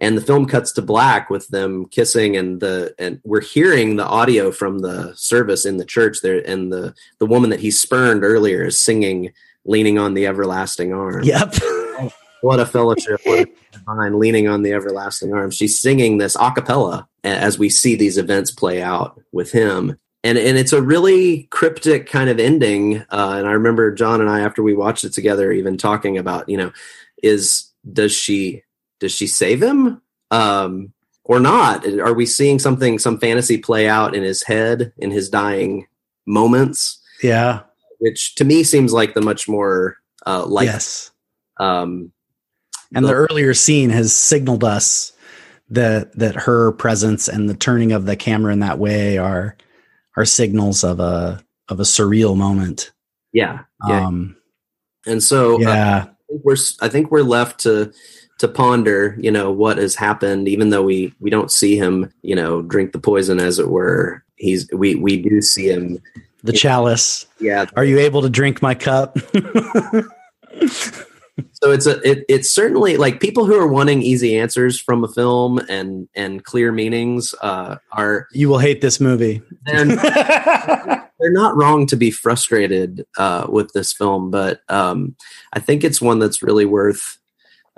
And the film cuts to black with them kissing, and the and we're hearing the audio from the service in the church there, and the the woman that he spurned earlier is singing, leaning on the everlasting arm. Yep. <laughs> What a fellowship! What a divine, leaning on the everlasting arm. She's singing this a cappella as we see these events play out with him. And, and it's a really cryptic kind of ending. Uh, and I remember John and I, after we watched it together, even talking about, you know, is does she does she save him um, or not? Are we seeing something, some fantasy play out in his head in his dying moments? yeah. Which to me seems like the much more uh, like yes. um, And the earlier scene has signaled us that that her presence and the turning of the camera in that way are are signals of a of a surreal moment. yeah, yeah. Um, and so uh, yeah. I think we're I think we're left to to ponder, you know, what has happened. Even though we we don't see him, you know, drink the poison, as it were. He's we we do see him. the chalice. Yeah. Are you able to drink my cup? <laughs> So it's a it, it's certainly like people who are wanting easy answers from a film and and clear meanings uh, are you will hate this movie. they're <laughs> they're not wrong to be frustrated uh, with this film, but um, I think it's one that's really worth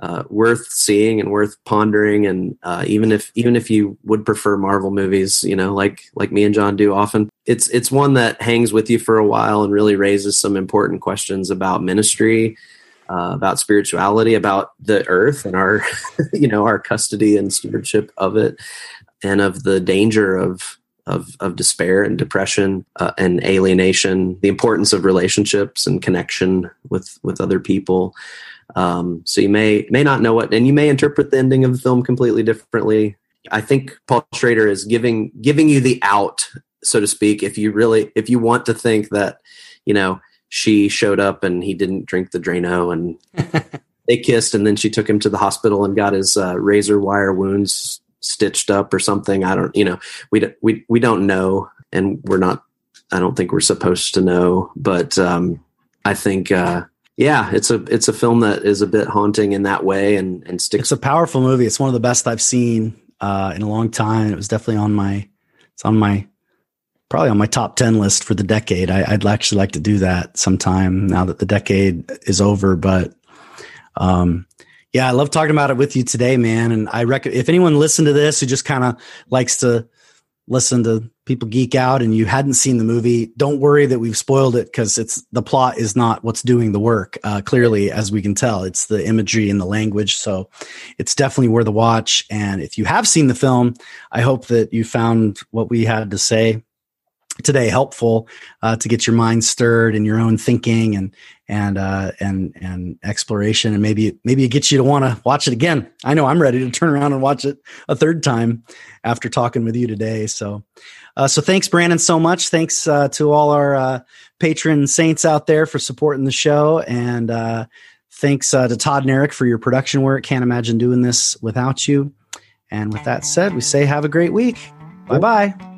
uh, worth seeing and worth pondering. And uh, even if even if you would prefer Marvel movies, you know, like like me and John do often, it's it's one that hangs with you for a while and really raises some important questions about ministry. Uh, about spirituality, about the earth and our, <laughs> you know, our custody and stewardship of it, and of the danger of of of despair and depression uh, and alienation, the importance of relationships and connection with with other people. Um, so you may may not know what, and you may interpret the ending of the film completely differently. I think Paul Schrader is giving giving you the out, so to speak, if you really if you want to think that, you know, she showed up and he didn't drink the Drano and <laughs> they kissed and then she took him to the hospital and got his uh, razor wire wounds stitched up or something. I don't, you know, we d- we we don't know, and we're not. I don't think we're supposed to know, but um, I think, uh, yeah, it's a it's a film that is a bit haunting in that way, and and sticks. It's a powerful movie. It's one of the best I've seen uh, in a long time. It was definitely on my it's on my probably on my top 10 list for the decade. I, would actually like to do that sometime now that the decade is over. But um, yeah, I love talking about it with you today, man. And I reckon if anyone listened to this who just kind of likes to listen to people geek out and you hadn't seen the movie, don't worry that we've spoiled it because it's the plot is not what's doing the work. Uh, clearly, as we can tell, it's the imagery and the language. So it's definitely worth a watch. And if you have seen the film, I hope that you found what we had to say today helpful uh, to get your mind stirred and your own thinking and and uh, and and exploration and maybe maybe it gets you to want to watch it again. I know I'm ready to turn around and watch it a third time after talking with you today. So uh, so thanks Brannon so much. Thanks uh, to all our uh, patron saints out there for supporting the show and uh, thanks uh, to Todd and Eric for your production work. Can't imagine doing this without you. And with that said, we say have a great week. Bye bye.